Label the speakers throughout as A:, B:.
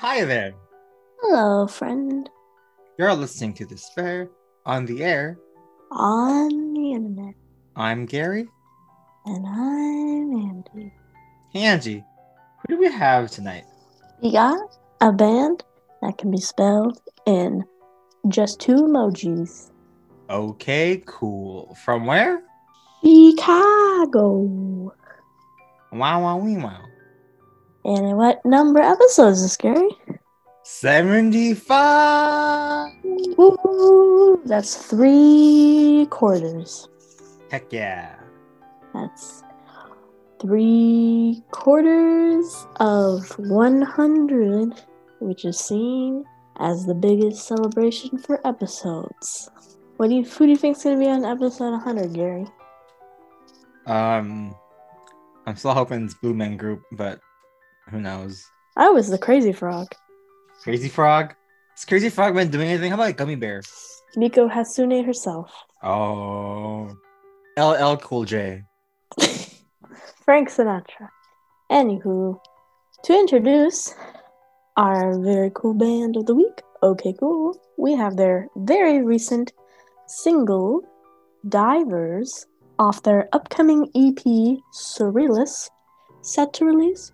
A: Hi there.
B: Hello, friend.
A: You're listening to Despair on the air.
B: On the internet.
A: I'm Gary.
B: And I'm Andy.
A: Hey, Angie. Who do we have tonight?
B: We got a band that can be spelled in just two emojis.
A: Okay, cool. From where?
B: Chicago.
A: Wow, wow, wee, wow.
B: And what number episodes is this, Gary?
A: 75.
B: Woo! That's three quarters.
A: Heck yeah.
B: That's three quarters of 100, which is seen as the biggest celebration for episodes. What do you, who do you think's gonna be on episode 100, Gary?
A: Um, I'm still hoping it's Blue Man Group, but who knows?
B: I was the crazy frog.
A: Crazy Frog? Has Crazy Frog been doing anything? How about Gummy Bear?
B: Miku Hatsune herself.
A: Oh. LL Cool J.
B: Frank Sinatra. Anywho, to introduce our very cool band of the week, OK Cool, we have their very recent single, Divers, off their upcoming EP, Surrealist, set to release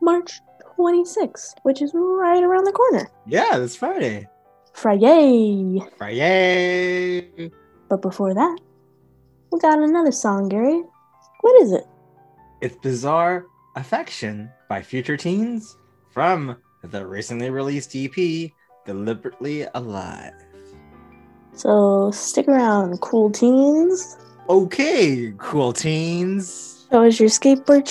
B: March 26th, which is right around the corner.
A: Yeah, this Friday.
B: Friday!
A: Friday.
B: But before that, we got another song, Gary. What is it?
A: It's Bizarre Affection by Future Teens from the recently released EP, Deliberately Alive.
B: So stick around, cool teens.
A: Okay, cool teens.
B: Show was your skateboard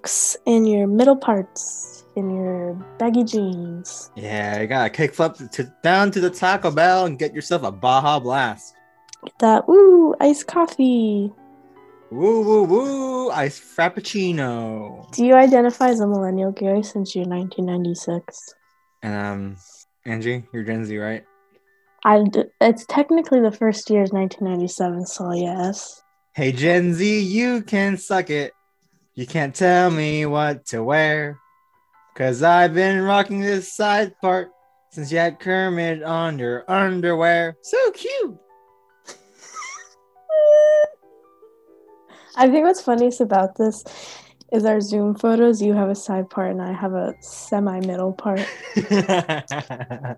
B: tricks and your middle parts in your baggy jeans.
A: Yeah, you gotta kickflip to, down to the Taco Bell and get yourself a Baja Blast.
B: Get that ooh iced coffee.
A: Woo woo woo! Ice Frappuccino.
B: Do you identify as a millennial, Gary, since you're 1996?
A: Um, Angie, you're Gen Z, right?
B: I it's technically the first year is 1997, so yes.
A: Hey Gen Z, you can suck it. You can't tell me what to wear. Cause I've been rocking this side part since you had Kermit on your underwear. So cute.
B: I think what's funniest about this is our Zoom photos. You have a side part and I have a semi middle part.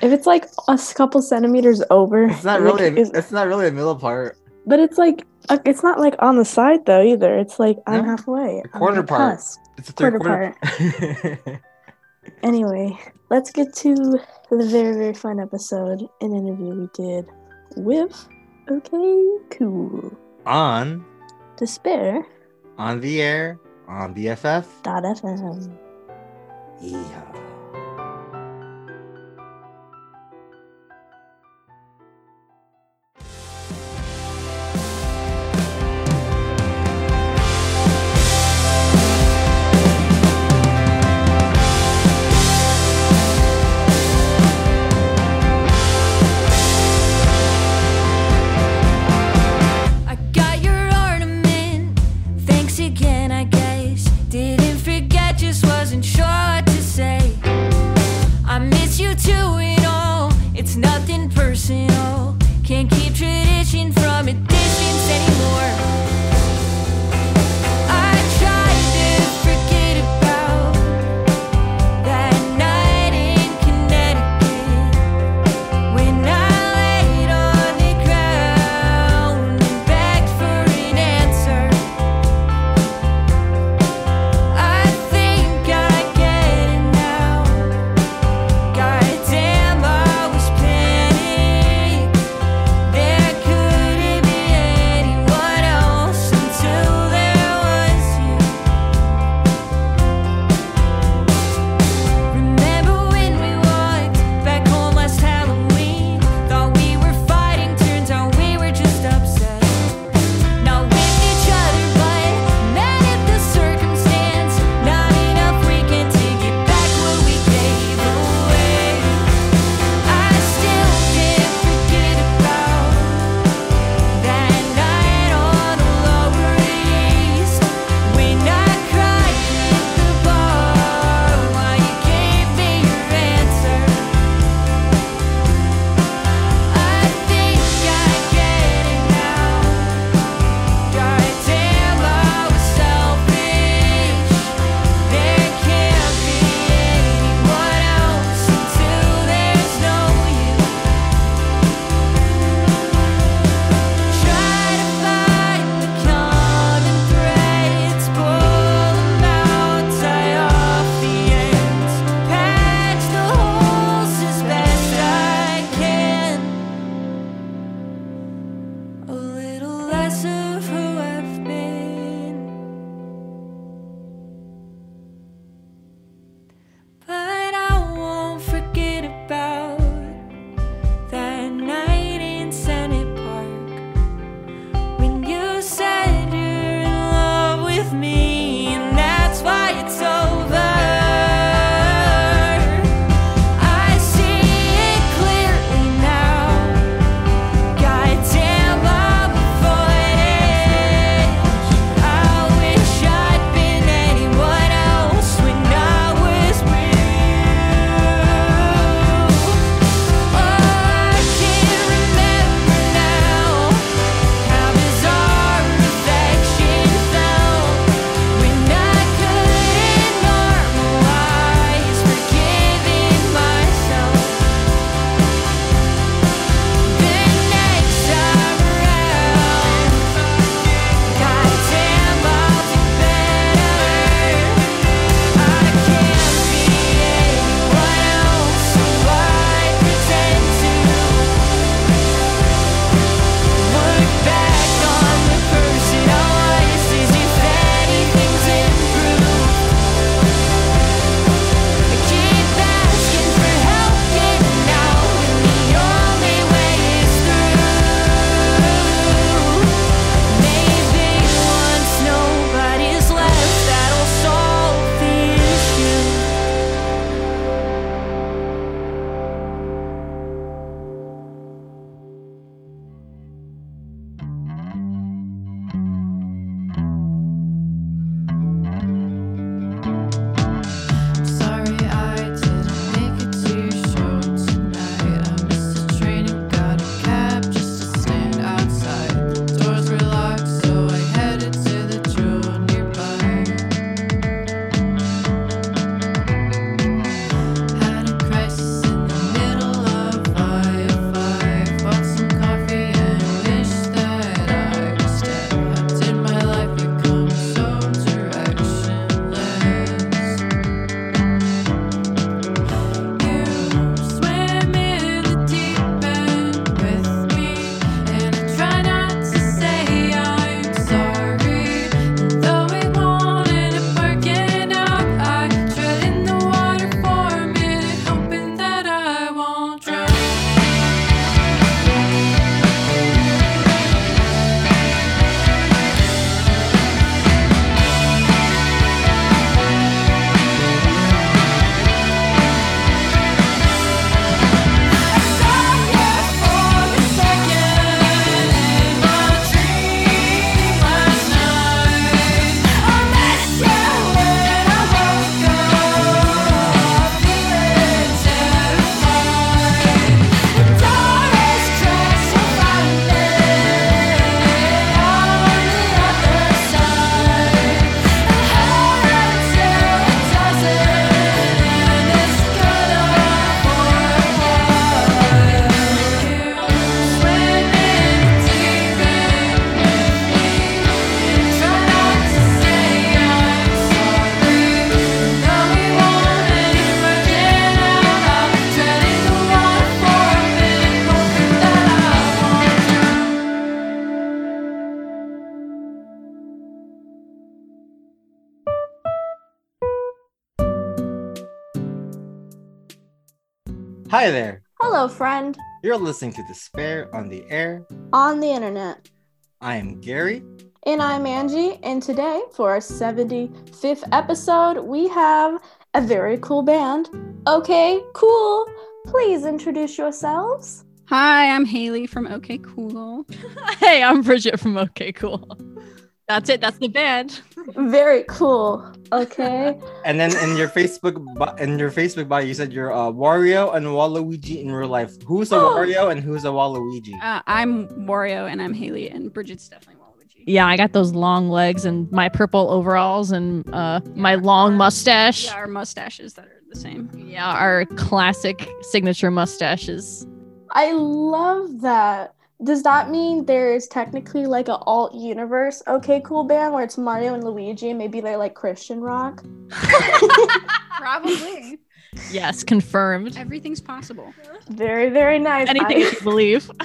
B: If it's like a couple centimeters over,
A: it's not really
B: is-
A: it's not really a middle part.
B: But it's like uh, it's not like on the side though either. It's like I'm halfway.
A: the
B: I'm
A: corner part.
B: cusp.
A: It's a
B: Quarter
A: third quarter.
B: Anyway, let's get to the very very fun episode, an interview we did with OK Cool
A: on
B: Despair
A: on the air on BFF.
B: dot FM.
A: Yeah. Hi there.
B: Hello, friend.
A: You're listening to Despair on the Air.
B: On the internet.
A: I am Gary.
B: And I'm Angie. And today, for our 75th episode, we have a very cool band. Okay, cool. Please introduce yourselves.
C: Hi, I'm Haley from OK Cool.
D: hey, I'm Bridget from OK Cool. That's it. That's the band.
B: Very cool. Okay.
A: And then in your Facebook in your Facebook bio, you said you're uh, Wario and Waluigi in real life. Who's a
B: Oh.
A: Wario and who's a Waluigi?
C: Uh, I'm Wario and I'm Haley, and Bridget's definitely Waluigi.
D: Yeah, I got those long legs and my purple overalls and uh, my long mustache.
C: Yeah, our mustaches that are the same.
D: Yeah, our classic signature mustaches.
B: I love that. Does that mean there's technically like a alt universe okay cool band where it's Mario and Luigi and maybe they're like Christian rock?
C: Probably.
D: Yes, confirmed.
C: Everything's possible.
B: Very, very nice.
D: Anything
B: I-
D: you believe.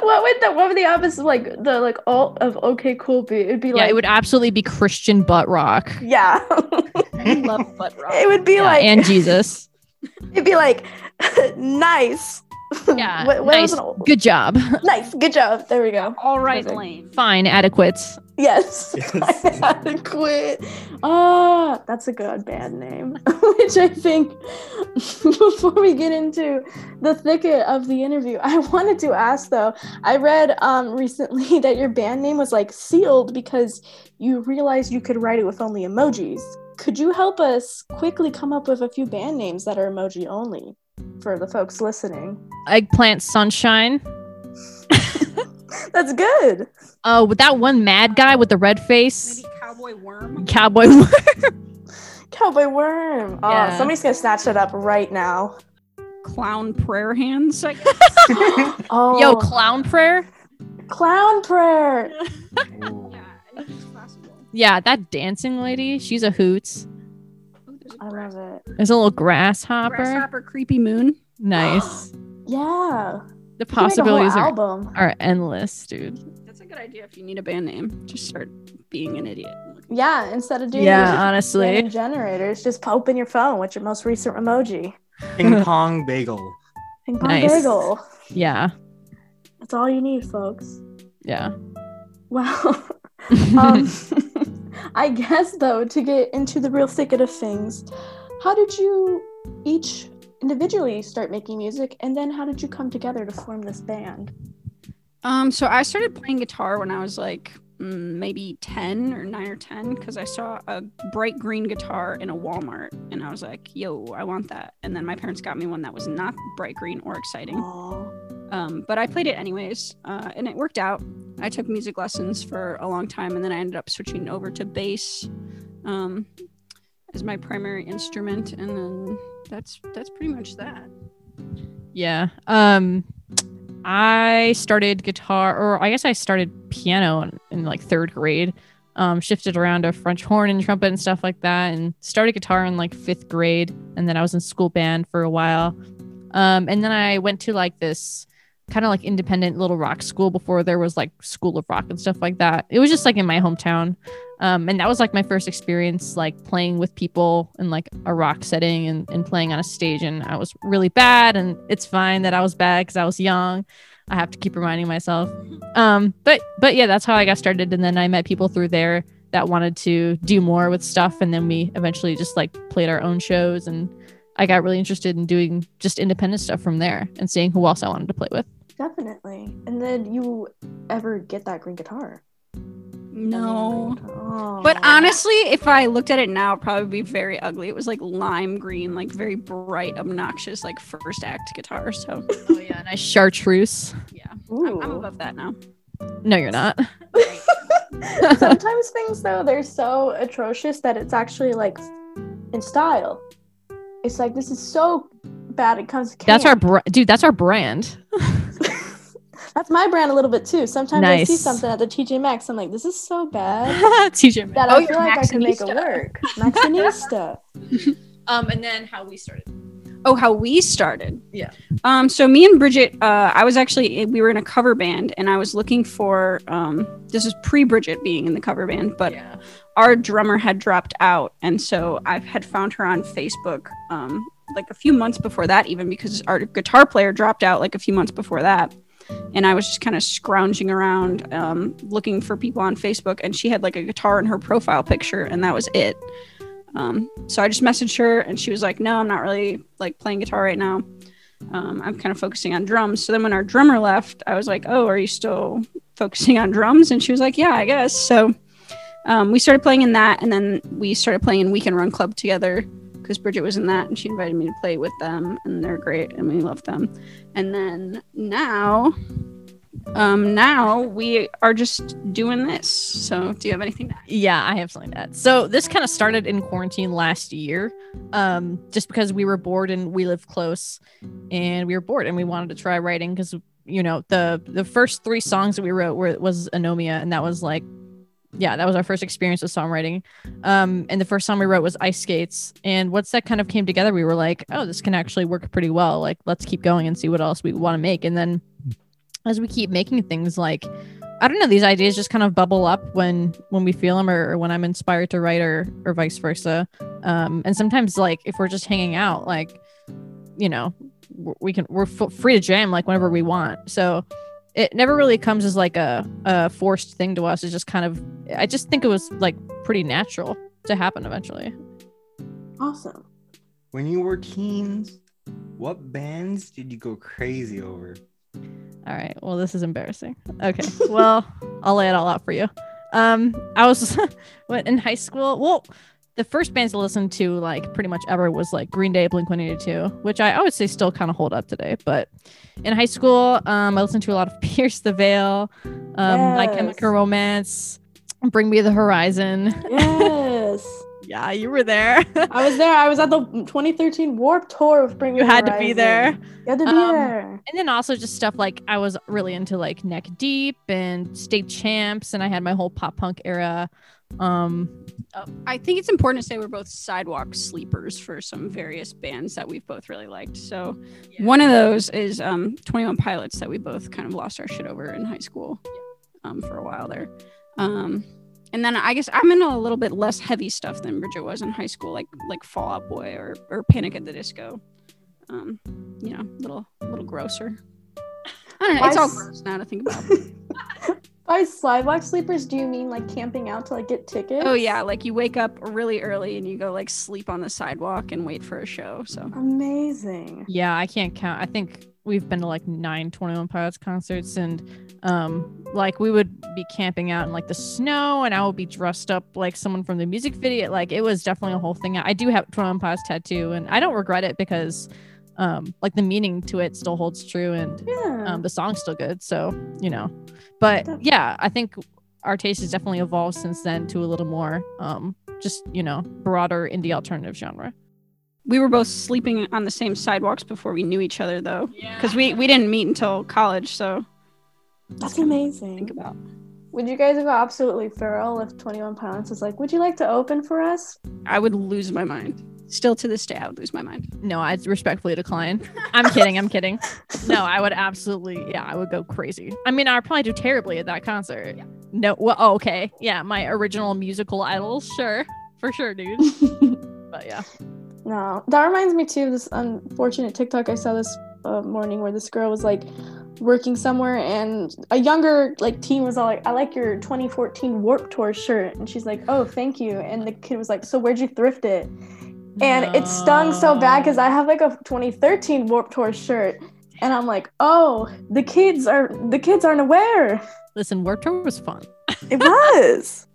B: what would the what would the opposite like the like alt of okay cool be? It'd be
D: yeah,
B: like
D: it would absolutely be Christian butt rock.
B: yeah.
C: I love butt rock.
B: it would be
D: Yeah,
B: like
D: and Jesus.
B: it'd be like nice.
D: Yeah,
B: What- what was
D: nice.
B: an old-
D: Good job.
B: nice. Good job. There we go.
C: All right,
B: Perfect.
C: lame.
D: Fine, adequate.
B: Yes.
A: Yes.
B: Adequate. Ah, that's a good band name. Which I think before we get into the thicket of the interview, I wanted to ask though. I read um recently that your band name was like sealed because you realized you could write it with only emojis. Could you help us quickly come up with a few band names that are emoji only for the folks listening?
D: Eggplant sunshine.
B: That's good.
D: Oh, with that one mad guy with the red face.
C: Maybe cowboy worm.
D: Cowboy. Worm.
B: cowboy Worm. Oh,
D: Yeah.
B: somebody's gonna snatch that up right now.
C: Clown prayer hands. I guess.
B: Oh,
D: Yo, clown prayer.
B: clown prayer.
C: Yeah, it's possible.
D: Yeah, that dancing lady. She's a hoot.
C: There's a
B: I love it.
D: There's a little grasshopper.
C: grasshopper creepy moon.
D: Nice.
B: Yeah.
D: The
B: We could make a whole
D: possibilities are,
B: album.
D: are endless, dude.
C: That's a good idea if you need a band name. Just start being an idiot.
B: Yeah, instead of doing
D: Yeah,
B: these
D: honestly.
B: generators, just open your phone with your most recent emoji.
A: Ping pong bagel.
B: Ping pong
D: Nice.
B: bagel.
D: Yeah.
B: That's all you need, folks.
D: Yeah.
B: Well, um, I guess though, to get into the real thicket of things, how did you each individually start making music, and then how did you come together to form this band?
C: Um, so I started playing guitar when I was like maybe 10 or 9 or 10 because I saw a bright green guitar in a Walmart and I was like, yo, I want that. And then my parents got me one that was not bright green or exciting. Um, but I played it anyways uh, and it worked out. I took music lessons for a long time and then I ended up switching over to bass um, as my primary instrument. And then that's that's pretty much that.
D: Yeah. Um I started guitar or I guess I started piano in, in like 3rd grade. Um shifted around to French horn and trumpet and stuff like that and started guitar in like 5th grade and then I was in school band for a while. Um and then I went to like this kind of like independent little rock school before there was like school of rock and stuff like that. It was just like in my hometown. Um, and that was like my first experience like playing with people in like a rock setting and, and playing on a stage and i was really bad and it's fine that i was bad because i was young i have to keep reminding myself um, but but yeah that's how i got started and then i met people through there that wanted to do more with stuff and then we eventually just like played our own shows and i got really interested in doing just independent stuff from there and seeing who else i wanted to play with
B: Definitely. And then you ever get that green guitar?
C: No.
B: Oh.
C: But honestly, if I looked at it now, it'd probably be very ugly. It was like lime green, like very bright, obnoxious, like first act guitar. So
D: oh yeah nice chartreuse
C: yeah, I'm, I'm above that now.
D: no you're not
B: Sometimes things though they're so atrocious that it's actually like in style. It's like this is so bad it comes.
D: that's our br- dude that's our brand
B: That's my brand a little bit too. Sometimes I see something at the TJ Maxx, I'm like, this is so bad
D: TJ
B: that
C: Oh,
B: I
C: you're
B: feel like I could make it work. Maxxinista.
D: Um, and then how we started.
C: Oh, how we started.
D: Yeah.
C: Um, so me and Bridget, uh, I was actually we were in a cover band, and I was looking for um, this is pre Bridget being in the cover band, but our drummer had dropped out, and so I had found her on Facebook. Um, like a few months before that, even because our guitar player dropped out like a few months before that. And I was just kind of scrounging around um, looking for people on Facebook, and she had like a guitar in her profile picture, and that was it. Um, so I just messaged her, and she was like, "No, I'm not really like playing guitar right now. Um, I'm kind of focusing on drums." So then when our drummer left, I was like, "Oh, are you still focusing on drums?" And she was like, "Yeah, I guess." So um, we started playing in that, and then we started playing in Weekend Run Club together because Bridget was in that, and she invited me to play with them, and they're great, and we love them. And then now, um, now we are just doing this. So, do you have anything to add?
D: Yeah, I have something to add. So this kind of started in quarantine last year, um, just because we were bored and we live close, and we were bored and we wanted to try writing because you know the the first three songs that we wrote were was Anomia, and that was like, yeah, that was our first experience with songwriting. Um, and the first song we wrote was Ice Skates, and once that kind of came together, we were like, oh, this can actually work pretty well. Like, let's keep going and see what else we want to make, and then as we keep making things like I don't know, these ideas just kind of bubble up when when we feel them or, or when I'm inspired to write or or vice versa. Um, and sometimes like if we're just hanging out, like you know, we can we're f- free to jam like whenever we want. So it never really comes as like a, a forced thing to us. It's just kind of I just think it was like pretty natural to happen eventually.
B: Awesome.
A: When you were teens, what bands did you go crazy over?
D: All right. Well, this is embarrassing. Okay. Well, I'll lay it all out for you. Um, I was what in high school. Well, the first bands I listened to like pretty much ever was like Green Day, Blink One Eighty Two, which I, I would say still kind of hold up today. But in high school, um, I listened to a lot of Pierce the Veil, um, My Chemical Romance, Bring Me the Horizon.
B: Yes.
D: yeah, you were there.
B: I was there. I was at the 2013 Warped Tour with Bring Me
D: you had to be there.
B: You had to be
D: Um,
B: there.
D: And then also just stuff like I was really into like Neck Deep and State Champs, and I had my whole pop punk era. Um,
C: I think it's important to say we're both sidewalk sleepers for some various bands that we've both really liked. So one of those is um, 21 Pilots that we both kind of lost our shit over in high school um, for a while there. Um, and then I guess I'm into a little bit less heavy stuff than Bridget was in high school, like like Fall Out Boy or, or Panic at the Disco. Um, you know, a little little grosser. I don't know. It's all
B: s-
C: gross now to think about.
B: By sidewalk sleepers, do you mean like camping out to like get tickets?
C: Oh yeah, like you wake up really early and you go like sleep on the sidewalk and wait for a show. So
B: Amazing.
D: yeah, I can't count. I think we've been to like nine 21 Pilots concerts, and um, like we would be camping out in like the snow, and I would be dressed up like someone from the music video. Like it was definitely a whole thing. I do have 21 Pilots tattoo, and I don't regret it because um, like the meaning to it still holds true, and
B: Yeah.
D: um, the song's still good. So, you know, but yeah, I think our taste has definitely evolved since then to a little more, um, just, you know, broader indie alternative genre.
C: we were both sleeping on the same sidewalks before we knew each other though, because we we didn't meet until college. So
B: That's
C: think
B: amazing.
C: about.
B: Would you guys go absolutely feral if 21 Pilots was like, would you like to open for us?
C: I would lose my mind. Still to this day, I would lose my mind.
D: No, I'd respectfully decline. I'm kidding. I'm kidding. No, I would absolutely, yeah, I would go crazy. I mean, I'd probably do terribly at that concert. No, well, oh, okay. Yeah, my original musical idols, sure. For sure, dude. But yeah.
B: No, that reminds me too of this unfortunate TikTok I saw this uh, morning where this girl was like working somewhere and a younger like teen was all like, "I like your 2014 Warped Tour shirt," and she's like, "Oh, thank you." And the kid was like, "So where'd you thrift it?" And it stung so bad because I have like a 2013 Warped Tour shirt, and I'm like, "Oh, the kids are the kids aren't aware."
D: Listen, Warped Tour was fun.
B: It was.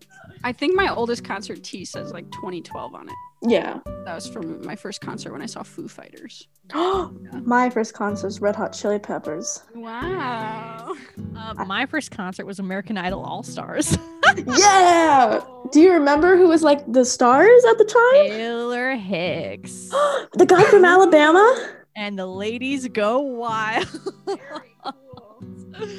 C: I think my oldest concert tee says like 2012 on it.
B: yeah.
C: That was from my first concert when I saw Foo Fighters.
B: My first concert was Red Hot Chili Peppers.
C: Wow.
D: Uh, my first concert was American Idol All Stars.
B: Yeah. Do you remember who was like the stars at the time?
D: Taylor Hicks.
B: the guy from Alabama?
D: and the ladies go wild.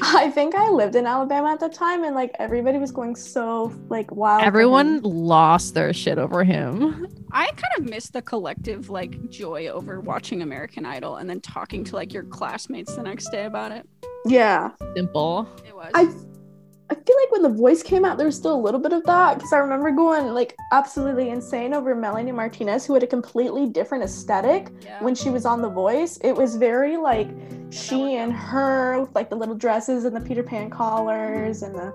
B: I think I lived in Alabama at the time and like everybody was going so like wild.
D: Everyone lost their shit over him.
C: I kind of miss the collective like joy over watching American Idol and then talking to like your classmates the next day about it.
B: Yeah.
D: Simple.
C: It was.
B: I I feel like when the voice came out, there was still a little bit of that because I remember going like absolutely insane over Melanie Martinez, who had a completely different aesthetic
C: Yeah.
B: when she was on The Voice. It was very like she and her with like the little dresses and the Peter Pan collars and the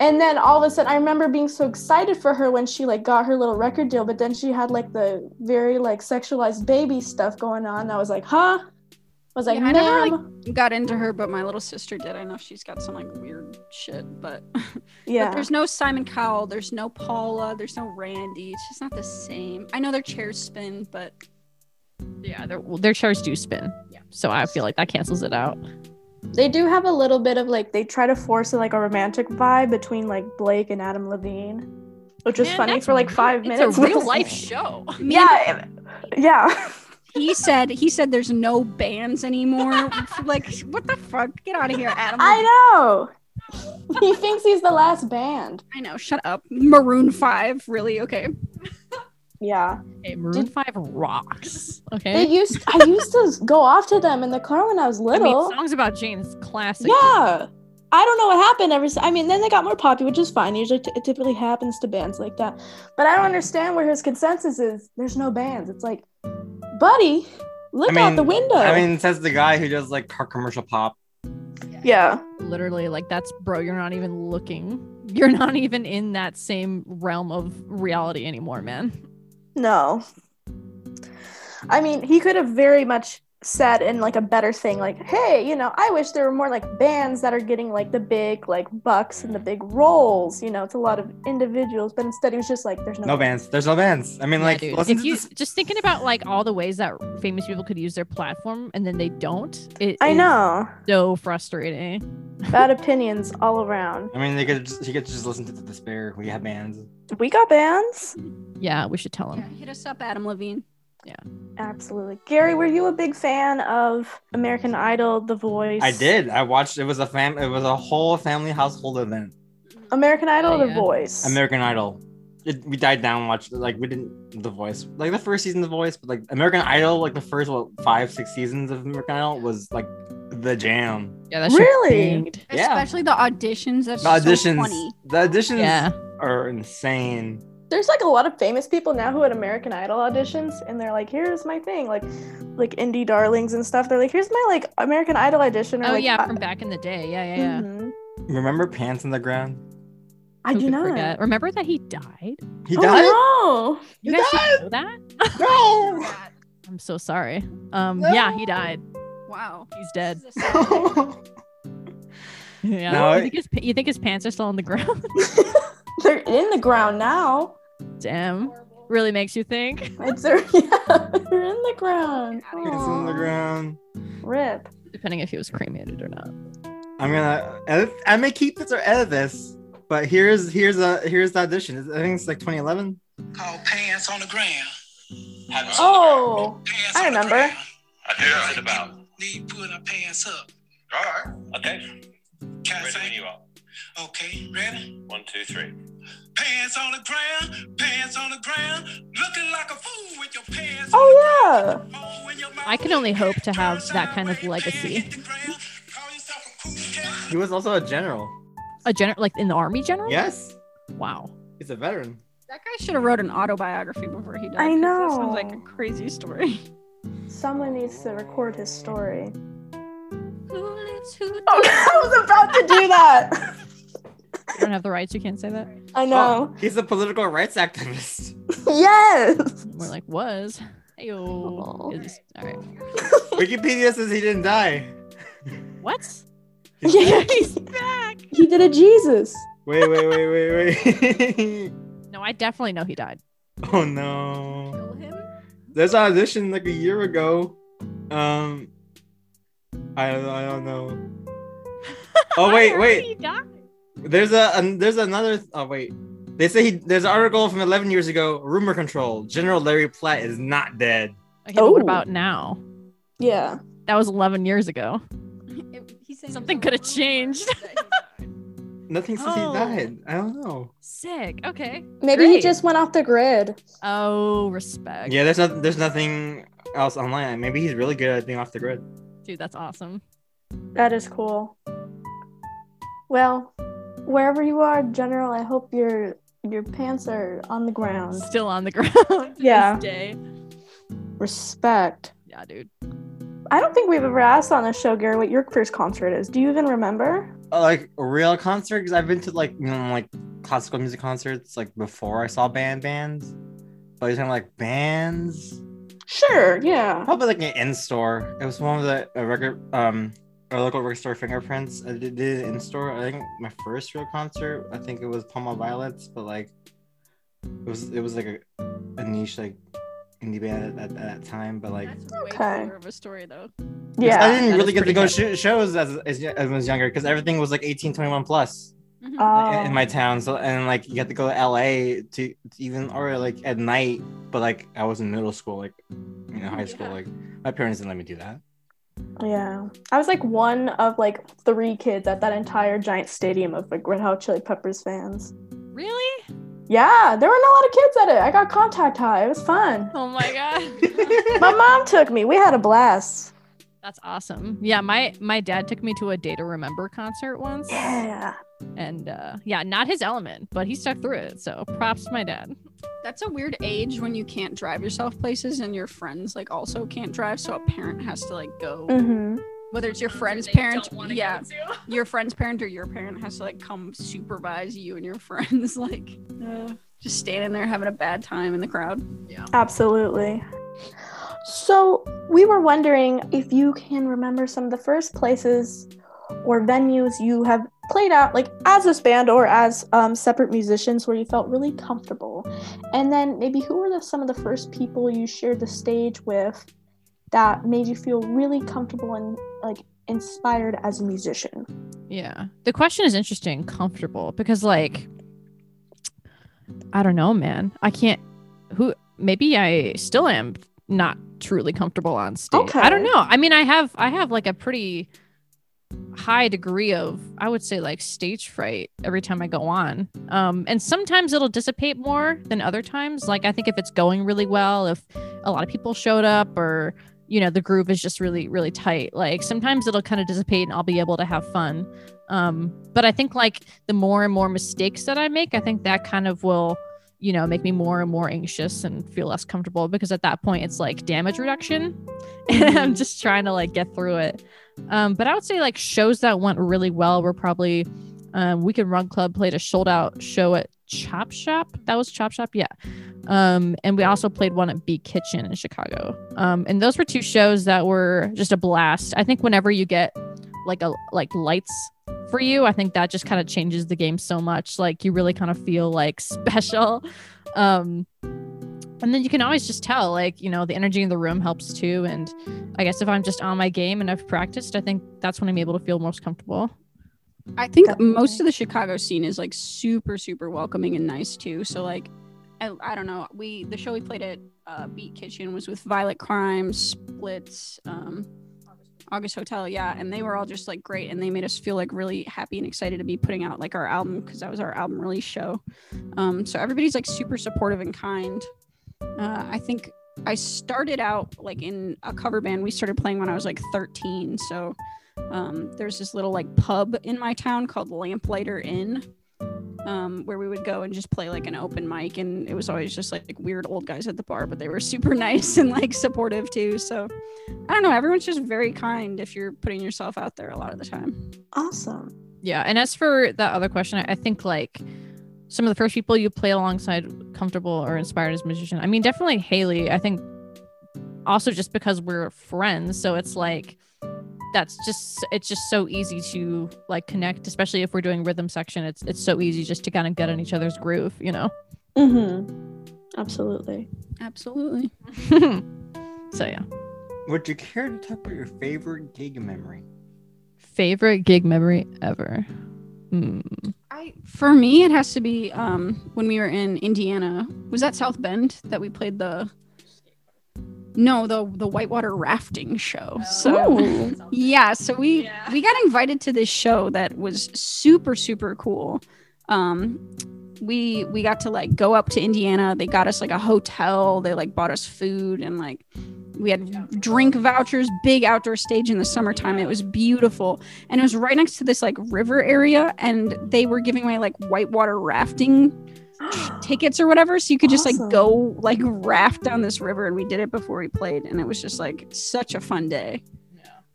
B: and then all of a sudden I remember being so excited for her when she like got her little record deal, but then she had like the very like sexualized baby stuff going on. I was like, huh? I was like,
C: Yeah, I never, like, got into her, but my little sister did. I know she's got some like weird shit, but,
B: yeah.
C: but there's no Simon Cowell, there's no Paula, there's no Randy. It's just not the same. I know their chairs spin, but
D: Yeah, their well, their chairs do spin.
C: Yeah.
D: So I feel like that cancels it out.
B: They do have a little bit of like they try to force like a romantic vibe between like Blake and Adam Levine, which was
D: Man,
B: funny for like five minutes.
D: it's a real life show.
B: yeah, yeah.
C: he said he said there's no bands anymore. like what the fuck? Get out of here, Adam.
B: I know. he thinks he's the last band.
C: I know. Shut up. Maroon Five. Really? Okay.
B: Yeah,
D: Okay, Maroon Five rocks. Okay.
B: they used. I used to go off to them in the car when I was
D: I
B: little.
D: mean, songs about Jane's classic.
B: yeah. I don't know what happened ever. since. I mean, then they got more popular, which is fine. Usually, t- it typically happens to bands like that. But I don't understand where his consensus is. There's no bands. It's like, buddy, look
A: I mean,
B: out the window.
A: I mean, says the guy who does like car commercial pop.
B: yeah.
D: Literally, like that's bro. You're not even looking. You're not even in that same realm of reality anymore, man.
B: No. I mean, he could have very much said in like a better thing, like, hey, you know, I wish there were more like bands that are getting like the big like bucks and the big roles. You know, it's a lot of individuals, but instead he was just like, there's no,
A: No bands. There's no bands. I mean,
D: Yeah,
A: like,
D: dude. if you
A: this.
D: just thinking about like all the ways that famous people could use their platform and then they don't, it
B: I know.
D: so frustrating.
B: Bad opinions all around.
A: I mean, they could just, you could just listen to the despair. We have bands.
B: We got bands.
D: Yeah, we should tell
C: Yeah,
D: them.
C: hit us up, Adam Levine.
B: Absolutely. Gary, were you a big fan of American Idol, The Voice?
A: I did. I watched. It was a fam. It was a whole family household event.
B: American Idol,
D: Oh,
B: The. Voice.
A: American Idol. It, we died down. Watched like we didn't The Voice. Like the first season of The Voice, but like American Idol, like the first what five six seasons of American Idol was like the jam.
D: Yeah, that's
B: Really?
A: Yeah.
C: Especially the auditions. That's
A: The
C: so
A: auditions.
C: funny.
A: the auditions
D: Yeah.
A: are insane.
B: There's like a lot of famous people now who had American Idol auditions, and they're like, "Here's my thing," like, like indie darlings and stuff. They're like, "Here's my like American Idol audition." Or,
D: Oh
B: like,
D: yeah,
B: uh,
D: from back in the day. Yeah, yeah, yeah.
B: mhm.
A: Remember Pants on the Ground?
B: I
D: Who
B: do not.
D: forget? Remember that he died?
A: He
B: oh
A: died.
D: You
A: He
D: guys
A: died?
D: know that?
A: No.
D: I'm so sorry. Um,
A: No.
D: yeah, he died.
C: Wow.
D: He's dead.
C: This is a sad day.
D: Yeah.
A: No,
D: you, think his, you think his pants are still on the ground?
B: no, they're in the ground now.
D: Damn. Really makes you think.
B: It's they're, yeah, they're in the ground.
A: Pants on the ground.
B: Rip.
D: Depending if he was cremated or not.
A: I'm gonna. Edit, I may keep this or edit this, but here's here's a here's the audition. I think it's like 2011.
E: called Pants on the Ground.
B: Oh,
E: Pants
B: I
E: on the
B: remember.
E: ground.
F: I do. What's it about?
E: Need putting our pants up.
F: All right. Okay.
E: Can I
F: Ready when you are.
E: Okay, ready?
F: One, two, three.
E: Pants on the ground, pants on the ground, looking like a fool with your pants.
B: Oh yeah.
E: on the ground. in your mouth.
D: I can only hope to have that kind of legacy.
E: hit the ground, call yourself a cool cat.
A: He was also a general.
D: A general, like in the army general?
A: Yes,
D: Wow.
A: he's a veteran.
C: That guy should have wrote an autobiography before he died.
B: I
C: 'cause That sounds like a crazy story.
B: Someone needs to record his story.
C: Who lives, who
B: Oh, I was about to do that.
D: You don't have the rights. You can't say that.
B: I know.
A: Oh, he's a political rights activist.
B: Yes.
D: More like was. Ayo.
B: Aw.
D: Is- All right.
A: Wikipedia says he didn't die.
D: What?
A: He's
B: Yeah,
A: dead.
D: He's back.
B: he did a Jesus.
A: Wait, wait, wait, wait, wait.
D: No, I definitely know he died.
A: oh no.
C: Kill him?
A: There's an audition like a year ago. Um, I don't, I don't know. Oh wait, wait. There's a an, there's another. Oh wait. They say he, there's an article from 11 years ago. Rumor control. General Larry Platt is not dead.
D: Okay, but what
B: Oh.
D: about now?
B: Yeah.
D: That was 11 years ago.
C: It- he's saying
D: Something coulda changed.
C: that he died.
A: Nothing says
D: Oh.
A: he died. I don't know.
D: Sick. Okay.
B: Maybe he just went off the grid.
D: Oh, respect.
A: Yeah, there's not there's nothing else online. Maybe he's really good at being off the grid.
D: Dude, that's awesome.
B: That is cool. Well, wherever you are, General, I hope your your pants are on the ground.
D: Still on the ground.
B: Yeah.
D: This day.
B: Respect.
D: Yeah, dude.
B: I don't think we've ever asked on this show, Gary, what your first concert is. Do you even remember?
A: Uh, like a real concert because I've been to like you know like classical music concerts like before I saw band bands. But you're talking like bands,
B: Sure, yeah.
A: probably like an in store. It was one of the a record um a local record store fingerprints. I did, did it in store. I think my first real concert. I think it was Palma Violets, but like it was it was like a, a niche like indie band at, at, at that time. But like
C: That's way
B: Okay.
C: of a story though.
B: Yeah.
A: I didn't
D: That
A: really get to go
D: heavy.
A: sh- shows as, as as I was younger because everything was like 18, 21 plus.
C: Mhm.
B: Oh.
A: in, in my town. So and like you have to go to LA to, to even or like at night. But like I was in middle school, like you know, high school.
C: Yeah.
A: Like my parents didn't let me do that.
B: Yeah. I was like one of like three kids at that entire giant stadium of like Red Hot Chili Peppers fans.
D: Really?
B: Yeah, there weren't a lot of kids at it. I got contact high. It was fun.
D: Oh my god.
B: My mom took me. We had a blast.
D: That's awesome. Yeah, my my dad took me to a Day to Remember concert once,
B: Yeah.
D: and uh, yeah, not his element, but he stuck through it. So props to my dad.
C: That's a weird age when you can't drive yourself places and your friends like also can't drive, so a parent has to like go.
B: Mm-hmm.
C: Whether it's your friend's parent, yeah, your friend's parent or your parent has to like come supervise you and your friends, like uh, just standing there having a bad time in the crowd.
B: Yeah, Absolutely. So we were wondering if you can remember some of the first places or venues you have played out, like as this band or as um, separate musicians, where you felt really comfortable, and then maybe who were the, some of the first people you shared the stage with that made you feel really comfortable and like inspired as a musician.
D: Yeah. The question is interesting, comfortable, because like I don't know, man. I can't who maybe I still am not truly comfortable on stage. I don't know. I mean, I have I have like a pretty high degree of I would say like stage fright every time I go on. Um and sometimes it'll dissipate more than other times. Like I think if it's going really well, if a lot of people showed up or you know the groove is just really really tight like sometimes it'll kind of dissipate and i'll be able to have fun um but i think like the more and more mistakes that i make i think that kind of will you know make me more and more anxious and feel less comfortable because at that point it's like damage reduction. And i'm just trying to like get through it. Um but i would say like shows that went really well were probably um weekend run club played a sold out show at chop shop. That was chop shop? Yeah. Um, and we also played one at Beat Kitchen in Chicago. Um, and those were two shows that were just a blast. I think whenever you get like a like lights for you, I think that just kind of changes the game so much. Like you really kind of feel like special. Um, and then you can always just tell, like you know, the energy in the room helps too. And I guess if I'm just on my game and I've practiced, I think that's when I'm able to feel most comfortable.
C: I think
B: Definitely.
C: most of the Chicago scene is like super, super welcoming and nice too. So like, I, I don't know. We the show we played at uh, Beat Kitchen was with Violent Crime, Splits, um, August Hotel, yeah, and they were all just like great, and they made us feel like really happy and excited to be putting out like our album because that was our album release show. Um, so everybody's like super supportive and kind. Uh, I think I started out like in a cover band. We started playing when I was like 13, so um, there's this little like pub in my town called Lamplighter Inn, um, where we would go and just play like an open mic, and it was always just like, weird old guys at the bar, but they were super nice and like supportive too. So I don't know, everyone's just very kind if you're putting yourself out there a lot of the time.
B: Awesome.
D: Yeah, and as for that other question, I, I think like some of the first people you play alongside comfortable or inspired as musician. I mean, definitely Haley. I think also just because we're friends, so it's like that's just it's just so easy to like connect, especially if we're doing rhythm section. It's it's so easy just to kind of get in each other's groove, you know.
B: Mm-hmm. Absolutely.
C: Absolutely.
D: so yeah,
A: Would you care to talk about your favorite gig memory?
D: favorite gig memory ever. Hmm.
C: I for me it has to be um when we were in Indiana. Was that South Bend that we played the No, the the whitewater rafting show. So yeah, so we we got invited to this show that was super super cool. Um we we got to like go up to Indiana. They got us like a hotel. They like bought us food and like we had drink vouchers, big outdoor stage in the summertime. It was beautiful, and it was right next to this like river area, and they were giving away like whitewater rafting tickets or whatever, so you could just like go like raft down this river, and we did it before we played, and it was just like such a fun day.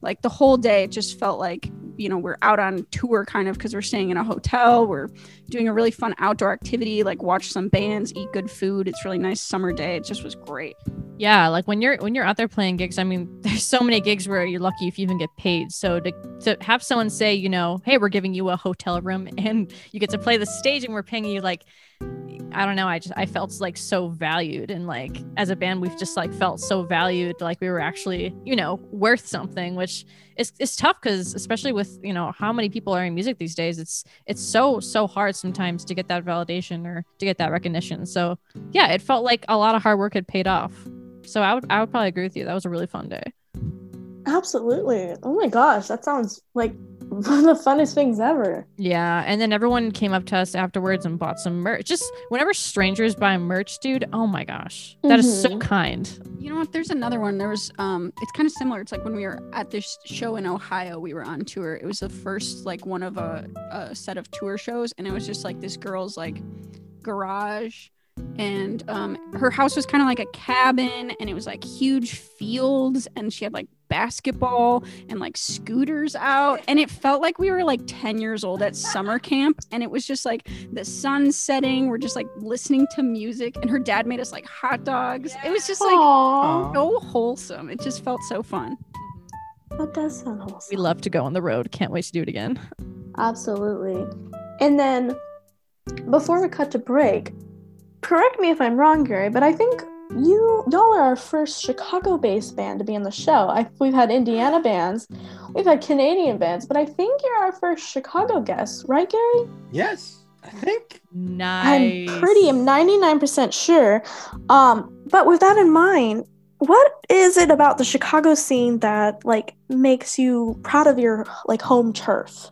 C: Like the whole day, it just felt like you know we're out on tour kind of because we're staying in a hotel. We're doing a really fun outdoor activity, like watch some bands, eat good food. It's really nice summer day. It just was great.
D: Yeah, like when you're when you're out there playing gigs, I mean, there's so many gigs where you're lucky if you even get paid. So to to have someone say, you know, hey, we're giving you a hotel room and you get to play the stage and we're paying you like I don't know, I just I felt like so valued and like as a band we've just like felt so valued like we were actually, you know, worth something, which is it's tough cuz especially with, you know, how many people are in music these days, it's it's so so hard sometimes to get that validation or to get that recognition. So, yeah, it felt like a lot of hard work had paid off. So I would I would probably agree with you. That was a really fun day.
B: Absolutely. Oh my gosh, that sounds like one of the funnest things ever.
D: Yeah, and then everyone came up to us afterwards and bought some merch. Just whenever strangers buy merch, dude, oh my gosh. that is so
B: Mhm.
D: kind.
C: You know what? There's another one. There was um it's kind of similar. It's like when we were at this show in Ohio, we were on tour. It was the first like one of a, a set of tour shows and it was just like this girl's like garage and um her house was kind of like a cabin and it was like huge fields and she had like basketball and like scooters out and it felt like we were like 10 years old at summer camp and it was just like the sun setting we're just like listening to music and her dad made us like hot dogs it was just like
B: Aww,
C: so wholesome. It just felt so fun.
B: that does sound wholesome.
D: We love to go on the road. Can't wait to do it again.
B: Absolutely. And then before we cut to break, correct me if I'm wrong, Gary, but I think you y'all are our first Chicago-based band to be on the show. I, we've had Indiana bands, we've had Canadian bands, but I think you're our first Chicago guest, right, Gary?
A: Yes, I think.
D: Nice.
B: I'm pretty, I'm 99% sure. Um, but with that in mind, what is it about the Chicago scene that like makes you proud of your like home turf?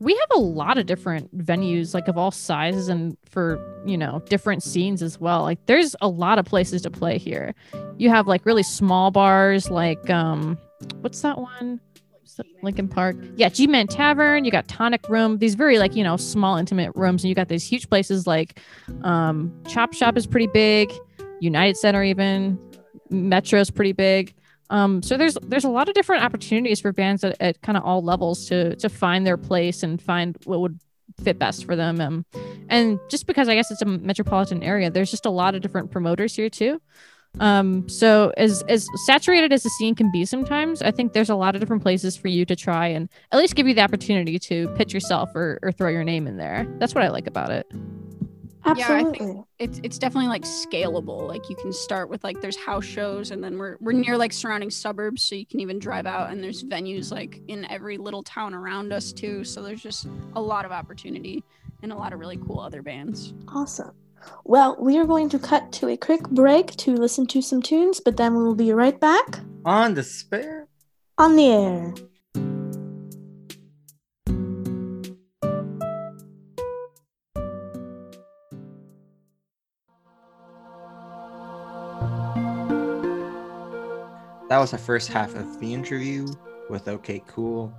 D: We have a lot of different venues like of all sizes and for you know different scenes as well. Like there's a lot of places to play here. You have like really small bars like um what's that one? Lincoln park? Yeah g-man tavern. You got tonic room. These very like you know small intimate rooms. And you got these huge places like um chop shop is pretty big. United center even. Metro's pretty big um, so there's there's a lot of different opportunities for bands at, at kind of all levels to to find their place and find what would fit best for them. Um, and just because I guess it's a metropolitan area, there's just a lot of different promoters here too. Um, so as as saturated as the scene can be sometimes, I think there's a lot of different places for you to try and at least give you the opportunity to pitch yourself or, or throw your name in there. That's what I like about it.
C: Yeah, I think it's it's definitely like scalable. Like you can start with like there's house shows and then we're we're near like surrounding suburbs so you can even drive out and there's venues like in every little town around us too. So there's just a lot of opportunity and a lot of really cool other bands.
B: Awesome. Well, we are going to cut to a quick break to listen to some tunes, but then we will be right back
A: On despair.
B: on the air.
A: That was the first half of the interview with OK Cool.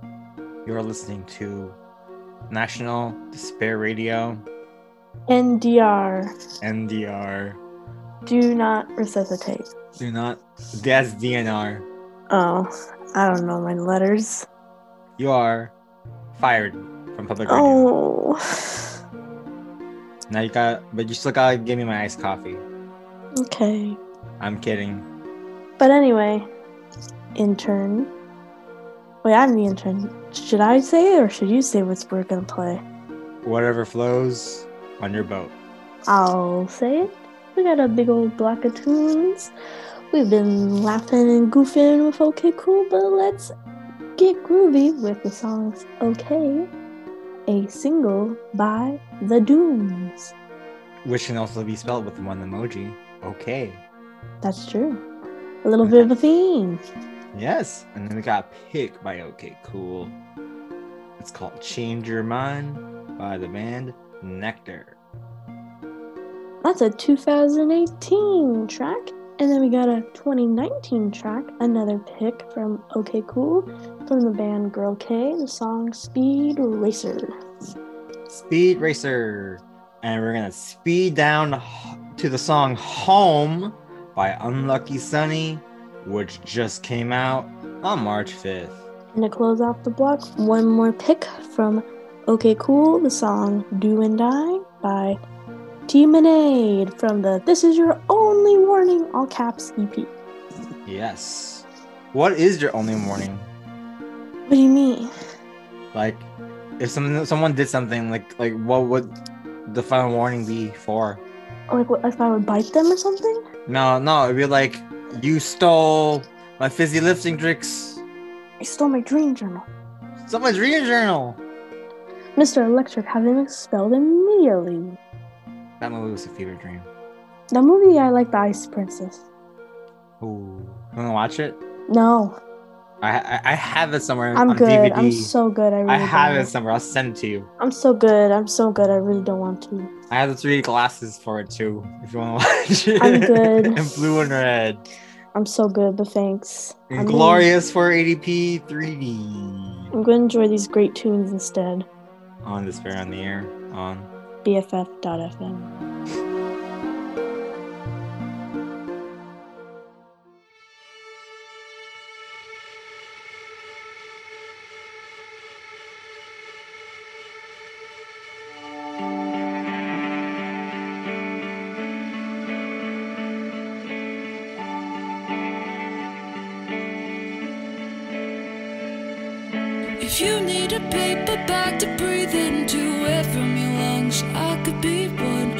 A: You're listening to National Despair Radio,
B: NDR.
A: NDR.
B: Do not resuscitate.
A: Do not. That's DNR.
B: Oh, I don't know my letters.
A: You are fired from public radio.
B: Oh.
A: Now you got, but you still gotta give me my iced coffee.
B: Okay.
A: I'm kidding.
B: But anyway, intern. Wait, I'm the intern. Should I say it or should you say what we're gonna play?
A: Whatever flows on your boat.
B: I'll say it. We got a big old block of tunes. We've been laughing and goofing with OK Cool, but let's get groovy with the songs OK, a single by The Dumes.
A: Which can also be spelled with one emoji. Okay.
B: That's true. A little bit of a theme.
A: Yes. And then we got Pick by OK Cool. It's called Change Your Mind by the band Nectar.
B: That's a 2018 track. And then we got a 2019 track, another pick from OK Cool from the band Girl K, the song Speed Racer.
A: Speed Racer. And we're going to speed down to the song Home by Unlucky Sonny, which just came out on March 5th.
B: And to close off the block, one more pick from OK Cool, the song Do and Die by Teamonade from the This Is Your Only Warning, all caps EP.
A: Yes. What is your only warning?
B: What do you mean?
A: Like, if someone someone did something, like like what would the final warning be for?
B: Like, what, if I would bite them or something?
A: No, no, it'd be like you stole my fizzy lifting drinks.
B: I stole my dream journal.
A: Someone's dream journal.
B: Mr. Electric had him expelled immediately.
A: That movie was a fever dream.
B: The movie I like, The Ice Princess.
A: Ooh, you wanna watch it?
B: No,
A: I I, I have it somewhere
B: I'm
A: on
B: good.
A: DVD.
B: I'm so good. I really
A: I have
B: don't.
A: it somewhere. I'll send it to you.
B: I'm so good. I'm so good. I really don't want to.
A: I have the 3D glasses for it too. If you want to watch it.
B: I'm good.
A: In blue and red.
B: I'm so good, but thanks.
A: And
B: gonna-
A: glorious for 80p 3D.
B: I'm going to enjoy these great tunes instead.
A: On Despair on the Air. On.
B: BFF.fm.
G: If you need a paper bag to breathe into air from your lungs, I could be one.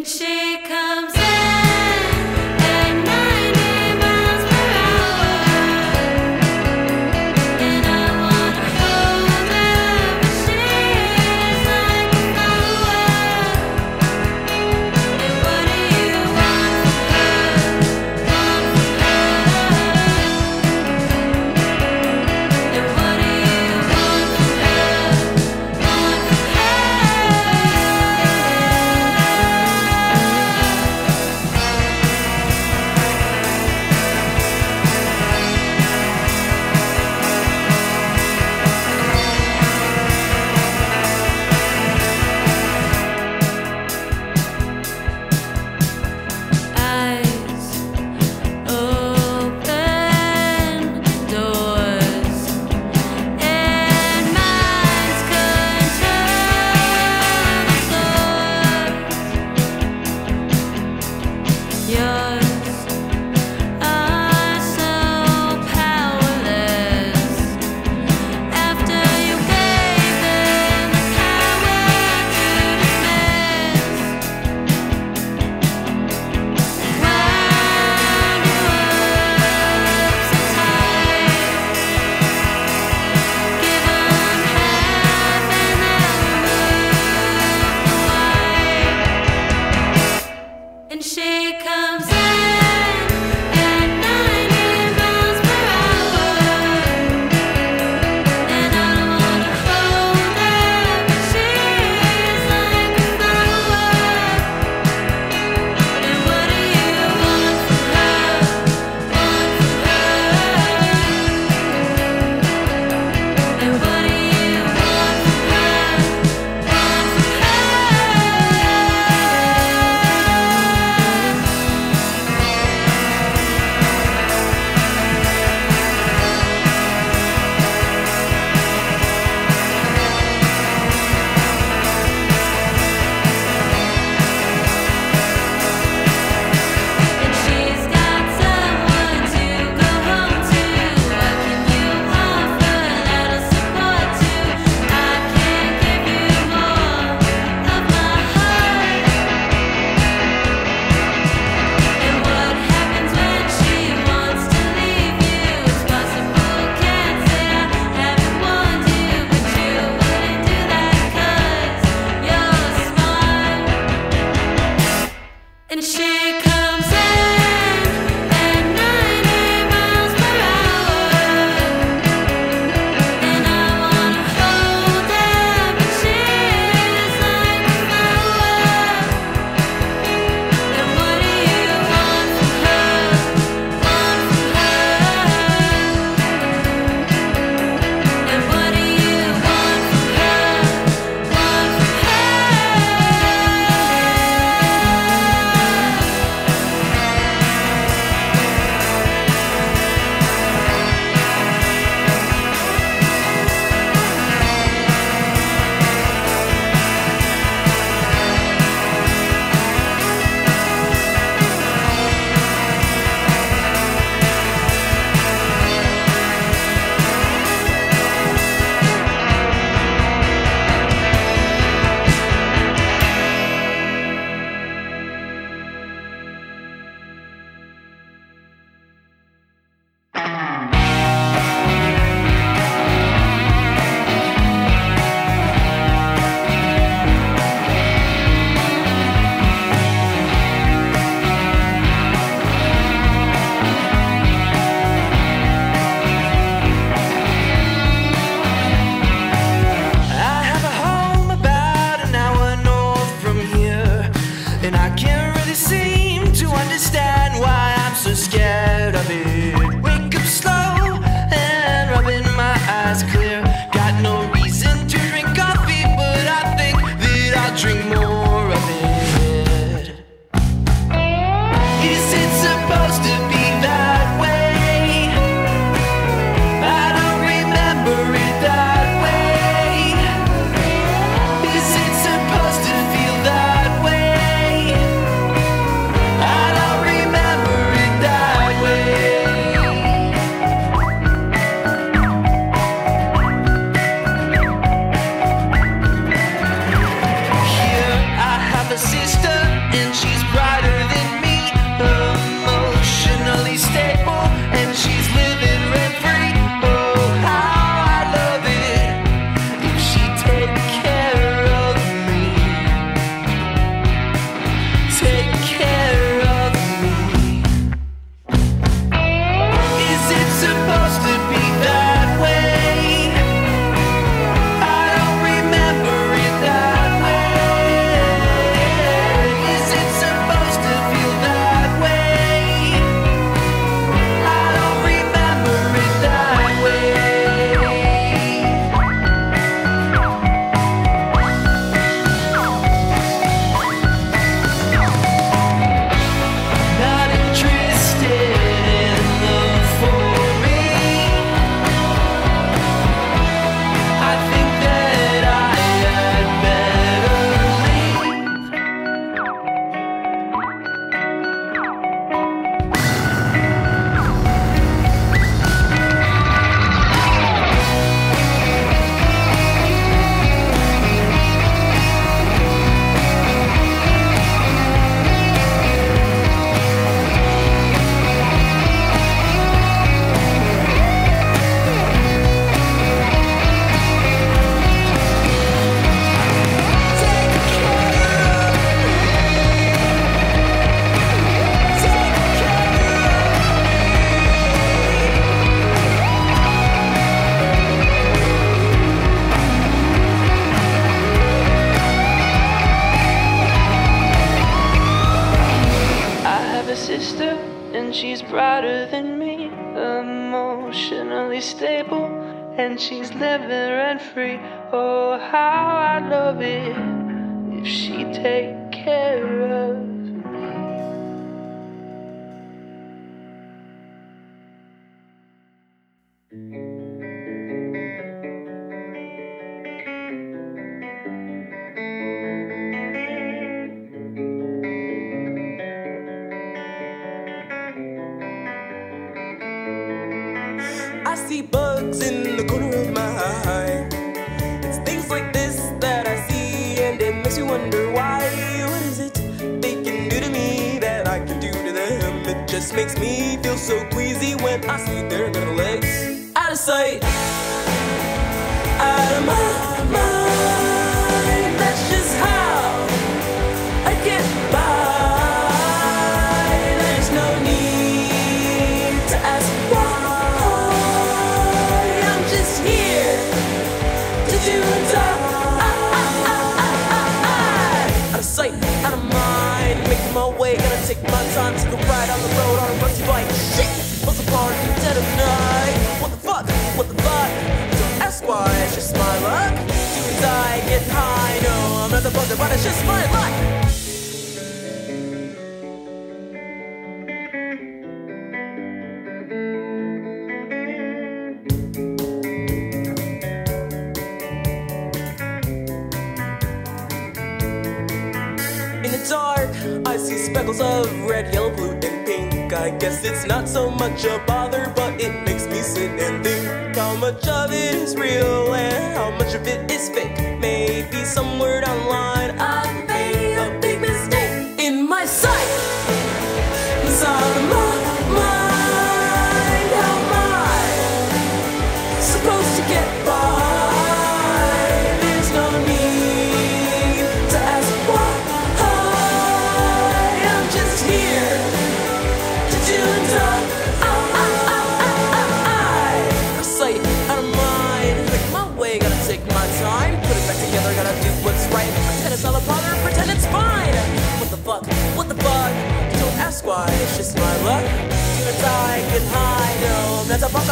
G: And she comes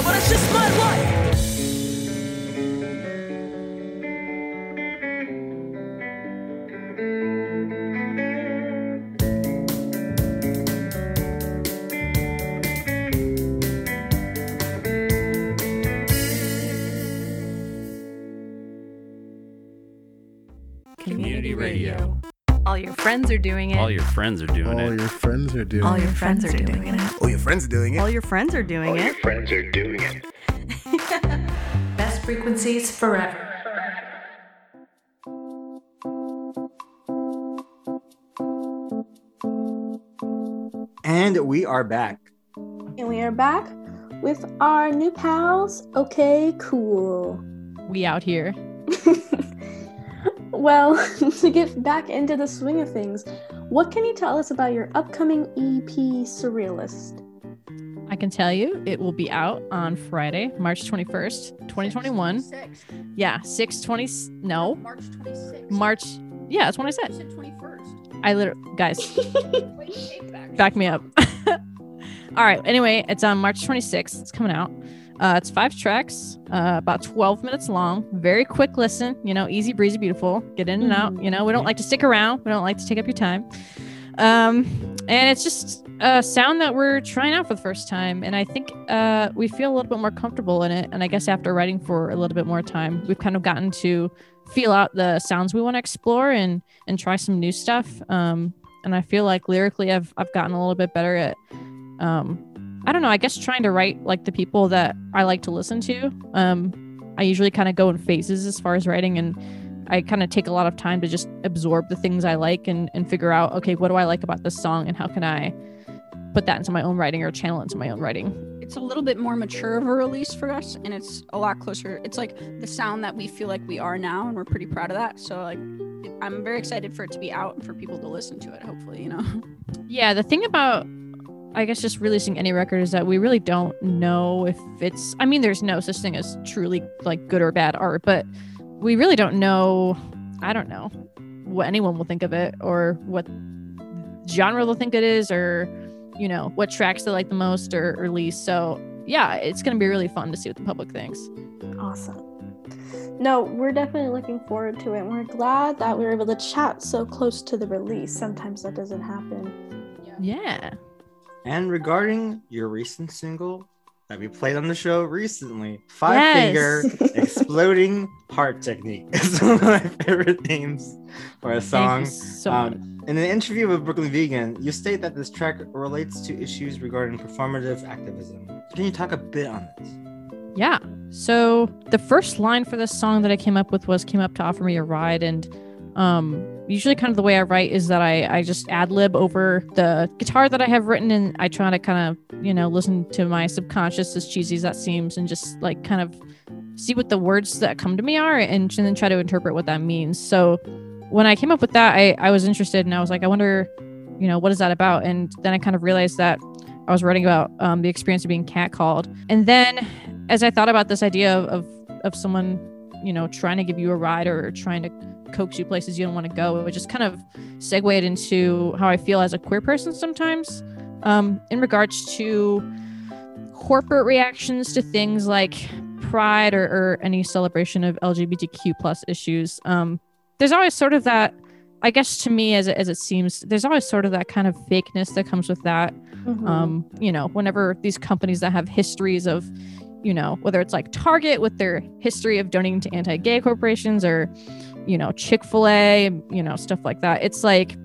G: But
H: it's just my life.
I: Friends are doing it.
J: All your friends are doing it.
K: All
J: it.
K: your friends are doing it.
I: All
K: it.
I: your friends are doing it.
K: All your friends are doing it.
I: All your friends are doing it.
E: friends are doing it.
I: Best frequencies forever.
A: And we are back.
B: And we are back with our new pals. OK Cool.
D: We out here.
B: Well, to get back into the swing of things, what can you tell us about your upcoming EP, Surrealist?
D: I can tell you it will be out on Friday, March 21st, 2021. Six. Yeah, 620. No,
C: March 26th.
D: March. Yeah, that's what I said.
C: said 21st.
D: I literally, guys,
C: back.
D: back me up. All right. Anyway, it's on March 26th. It's coming out. Uh, it's five tracks, uh, about 12 minutes long. Very quick listen. You know, easy breezy, beautiful. Get in and out. You know, we don't like to stick around. We don't like to take up your time. Um, and it's just a sound that we're trying out for the first time, and I think uh, we feel a little bit more comfortable in it. And I guess after writing for a little bit more time, we've kind of gotten to feel out the sounds we want to explore and and try some new stuff. Um, and I feel like lyrically, I've I've gotten a little bit better at um, I don't know, I guess trying to write like the people that I like to listen to. Um, I usually kind of go in phases as far as writing, and I kind of take a lot of time to just absorb the things I like and, and figure out, okay, what do I like about this song, and how can I put that into my own writing or channel into my own writing.
C: It's a little bit more mature of a release for us, and it's a lot closer. It's like the sound that we feel like we are now, and we're pretty proud of that. So like, I'm very excited for it to be out and for people to listen to it. Hopefully, you know.
D: Yeah, the thing about I guess just releasing any record is that we really don't know if it's I mean there's no such thing as truly like good or bad art, but we really don't know I don't know what anyone will think of it or what genre they'll think it is or you know what tracks they like the most or, or least. So yeah, it's gonna be really fun to see what the public thinks.
B: Awesome. No, we're definitely looking forward to it. We're glad that we were able to chat so close to the release. Sometimes that doesn't happen.
D: Yeah.
A: And regarding your recent single that we played on the show recently, Five
D: Yes.
A: Finger Exploding Heart Technique is one of my favorite names for a song.
D: So
A: Um. In an interview with Brooklyn Vegan, you state that this track relates to issues regarding performative activism. Can you talk a bit on this?
D: Yeah. So the first line for this song that I came up with was came up to offer me a ride and um usually kind of the way I write is that I I just ad lib over the guitar that I have written and I try to kind of, you know, listen to my subconscious as cheesy as that seems and just like kind of see what the words that come to me are and, then try to interpret what that means. So when I came up with that, I, I was interested and I was like, I wonder, you know, what is that about? And then I kind of realized that I was writing about um, the experience of being catcalled. And then as I thought about this idea of, of, of someone, you know, trying to give you a ride or trying to coax you places you don't want to go, it would just kind of segued into how I feel as a queer person sometimes um, in regards to corporate reactions to things like pride or, or any celebration of LGBTQ plus issues. Um, there's always sort of that, I guess to me, as it, as it seems, there's always sort of that kind of fakeness that comes with that.
B: Mhm.
D: Um, you know, whenever these companies that have histories of, you know, whether it's like Target with their history of donating to anti-gay corporations or, you know, Chick-fil-A, you know, stuff like that. It's like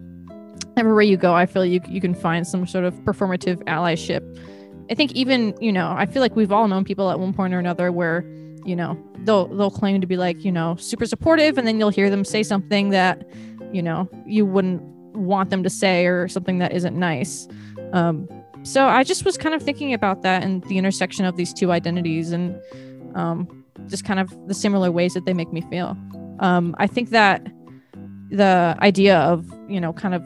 D: everywhere you go, I feel you you can find some sort of performative allyship. I think even, you know, I feel like we've all known people at one point or another where, you know, they'll they'll claim to be like, you know, super supportive and then you'll hear them say something that, you know, you wouldn't want them to say or something that isn't nice. Um, so I just was kind of thinking about that and the intersection of these two identities and um, just kind of the similar ways that they make me feel. Um, I think that the idea of, you know, kind of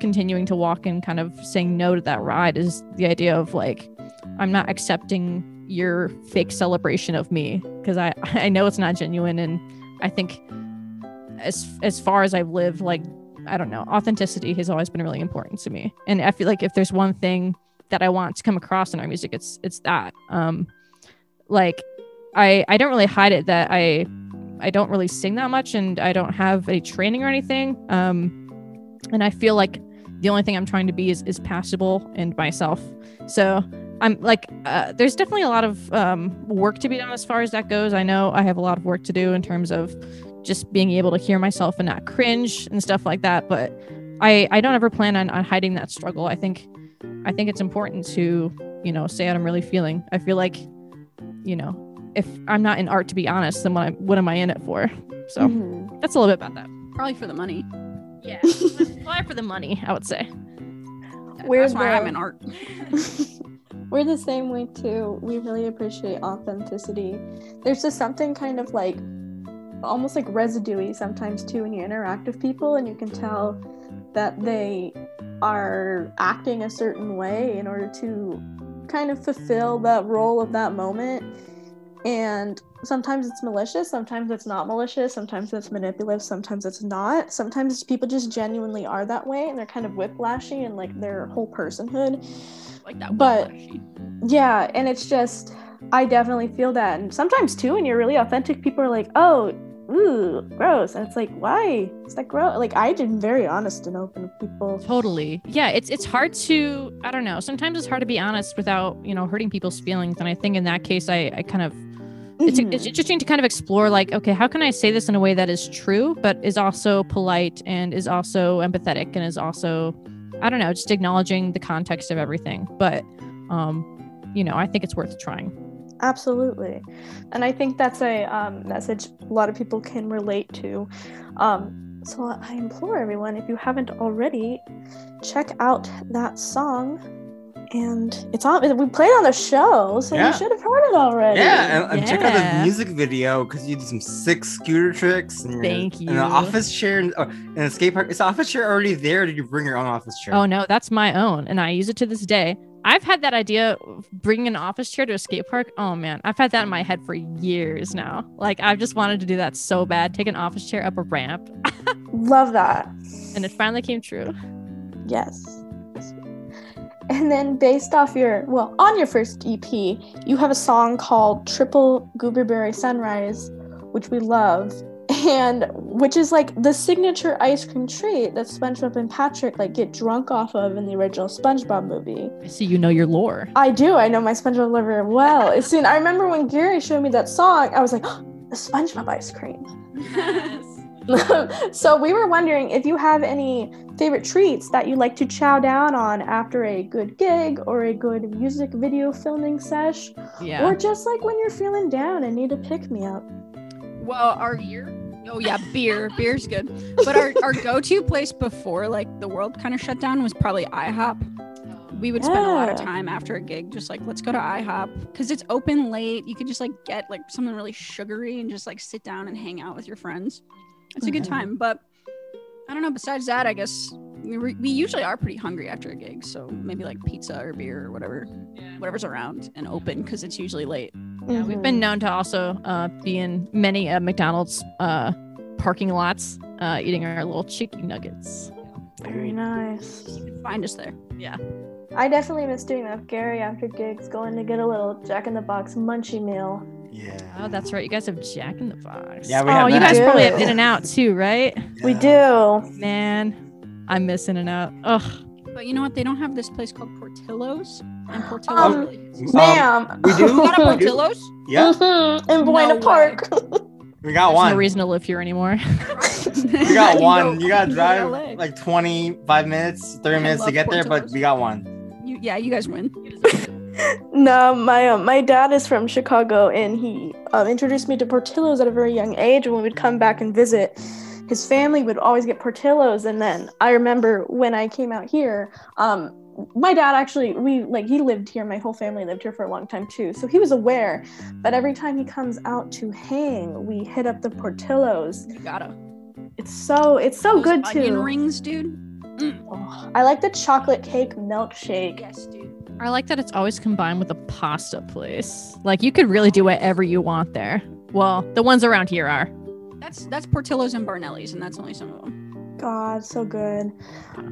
D: continuing to walk and kind of saying no to that ride is the idea of like, I'm not accepting your fake celebration of me because I, I know it's not genuine. And I think as, as far as I've lived, like, I don't know, authenticity has always been really important to me. And I feel like if there's one thing that I want to come across in our music, it's, it's that, um, like, I, I don't really hide it that I, I don't really sing that much and I don't have any training or anything. Um, and I feel like the only thing I'm trying to be is, is passable and myself. So I'm like, uh, there's definitely a lot of um, work to be done as far as that goes. I know I have a lot of work to do in terms of just being able to hear myself and not cringe and stuff like that. But I, I don't ever plan on, on hiding that struggle. I think, I think it's important to, you know, say what I'm really feeling. I feel like, you know, if I'm not in art to be honest, then what, I, what am I in it for? So
B: Mhm.
D: that's a little bit about that.
C: Probably for the money.
D: Yeah, fly for the money, I would say.
B: We're
C: That's why I'm in art.
B: We're the same way too. We really appreciate authenticity. There's just something kind of like almost like residuey sometimes too when you interact with people and you can tell that they are acting a certain way in order to kind of fulfill that role of that moment. And sometimes it's malicious, sometimes it's not malicious, sometimes it's manipulative, sometimes it's not. Sometimes people just genuinely are that way and they're kind of whiplashy and like their whole personhood.
C: Like that.
B: But-
C: whiplashy.
B: Yeah, and it's just I definitely feel that. And sometimes too, when you're really authentic, people are like, "Oh, ooh, gross," and it's like, "Why? It's like gross." Like I've been very honest and open with people.
D: Totally. Yeah, it's it's hard to I don't know. Sometimes it's hard to be honest without, you know, hurting people's feelings. And I think in that case I, I kind of it's
B: Mhm.
D: it's interesting to kind of explore like, okay, how can I say this in a way that is true, but is also polite and is also empathetic and is also I don't know, just acknowledging the context of everything. But um, you know, I think it's worth trying.
B: Absolutely. And I think that's a um, message a lot of people can relate to. Um, so I implore everyone, if you haven't already, check out that song. And it's on, we played on the show, so
A: Yeah.
B: you should have heard it already.
A: Yeah, and, and check out the music video because you do some sick scooter tricks. And you're
D: Thank
A: an
D: you.
A: office chair and oh, in a skate park. Is the office chair already there? Or did you bring your own office chair?
D: Oh no, that's my own, and I use it to this day. I've had that idea of bringing an office chair to a skate park. Oh man, I've had that in my head for years now. Like I've just wanted to do that so bad. Take an office chair up a ramp,
B: Love that.
D: and it finally came true.
B: Yes. And then based off your well, on your first EP, you have a song called Triple Gooberberry Sunrise, which we love. And which is like the signature ice cream treat that SpongeBob and Patrick like get drunk off of in the original SpongeBob movie.
D: I see you know your lore.
B: I do. I know my SpongeBob liver well. As soon I remember when Gary showed me that song, I was like, the SpongeBob ice cream. so we were wondering if you have any favorite treats that you like to chow down on after a good gig or a good music video filming sesh,
D: Yeah.
B: or just like when you're feeling down and need a pick me up.
C: Well, our beer. Oh yeah, beer. Beer's good. But our, our go-to place before like the world kind of shut down was probably IHOP. We would spend a lot of time after a gig just like let's go to IHOP because it's open late. You could just like get like something really sugary and just like sit down and hang out with your friends. It's a good
B: Mhm.
C: time. But I don't know. Besides that, I guess we, re- we usually are pretty hungry after a gig. So maybe like pizza or beer or whatever, whatever's around and open because it's usually late.
D: Yeah, we've been known to also uh, be in many uh, McDonald's uh, parking lots, uh, eating our little chicken nuggets.
B: Very nice.
C: You can find us there.
D: Yeah.
B: I definitely miss doing that with Gary after gigs, going to get a little Jack in the Box munchie meal.
A: Yeah.
D: Oh, that's right. You guys have Jack in the Box.
A: Yeah, we
D: oh,
A: have
D: you
A: that.
D: guys probably have In-N-Out too, right?
B: We do.
D: Man, I miss In-N-Out. Ugh.
C: But you know what? They don't have this place called Portillo's. And Portillo's
B: Um,
C: really
B: Ma'am.
A: Um, we do.
C: You got a
A: we do.
C: Portillo's?
A: Yeah,
B: Mhm, In Buena
C: No
B: Park.
A: we got
D: There's
A: one.
D: no reason to live here anymore.
A: We got one. You gotta drive like 25 minutes, 30
C: I
A: minutes to
C: love
A: get there, but
C: Portillo's.
A: we got one.
C: You, yeah, you guys win.
B: No, my um, my dad is from Chicago, and he um, introduced me to Portillo's at a very young age. And when we would come back and visit, his family would always get Portillo's. And then I remember when I came out here, um, my dad actually we like he lived here. My whole family lived here for a long time too, so he was aware but every time he comes out to hang, we hit up the Portillo's.
C: You gotta.
B: It's so it's so
C: Those
B: good
C: onion
B: too.
C: rings, dude. Mm.
B: Oh, I like the chocolate cake milkshake.
C: Yes, dude.
D: I like that it's always combined with a pasta place. Like you could really do whatever you want there. Well, the ones around here are.
C: That's that's Portillo's and Barnelli's, and that's only some of them.
B: God, so good.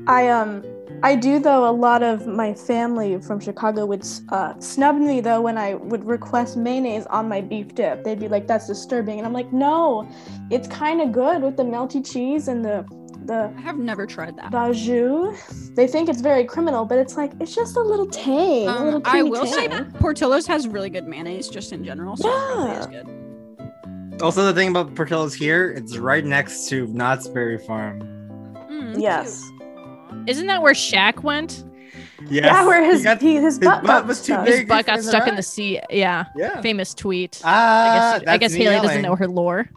B: I um I do though a lot of my family from Chicago would uh, snub me though when I would request mayonnaise on my beef dip. They'd be like, "That's disturbing," and I'm like, "No, it's kind of good with the melty cheese and the the
C: I have never tried that.
B: bajou." They think it's very criminal, but it's like it's just a little tang, a little
C: Um, I
B: creamy
C: will say
B: tang.
C: Portillo's has really good mayonnaise just in general, so it probably
B: Yeah.
C: good.
A: Also, the thing about Portillo's here, it's right next to Knott's Berry Farm.
C: Mm,
B: Yes.
D: Isn't that where Shaq went?
A: Yes.
B: Yeah, where his
A: He got-
B: he, his butt,
A: butt
B: got
A: was too
B: stuck.
A: big.
D: His butt got
A: in the
D: stuck in the sea. Yeah.
A: Yeah.
D: Famous tweet.
A: Ah,
D: I guess, I guess Haley
A: yelling.
D: doesn't know her lore.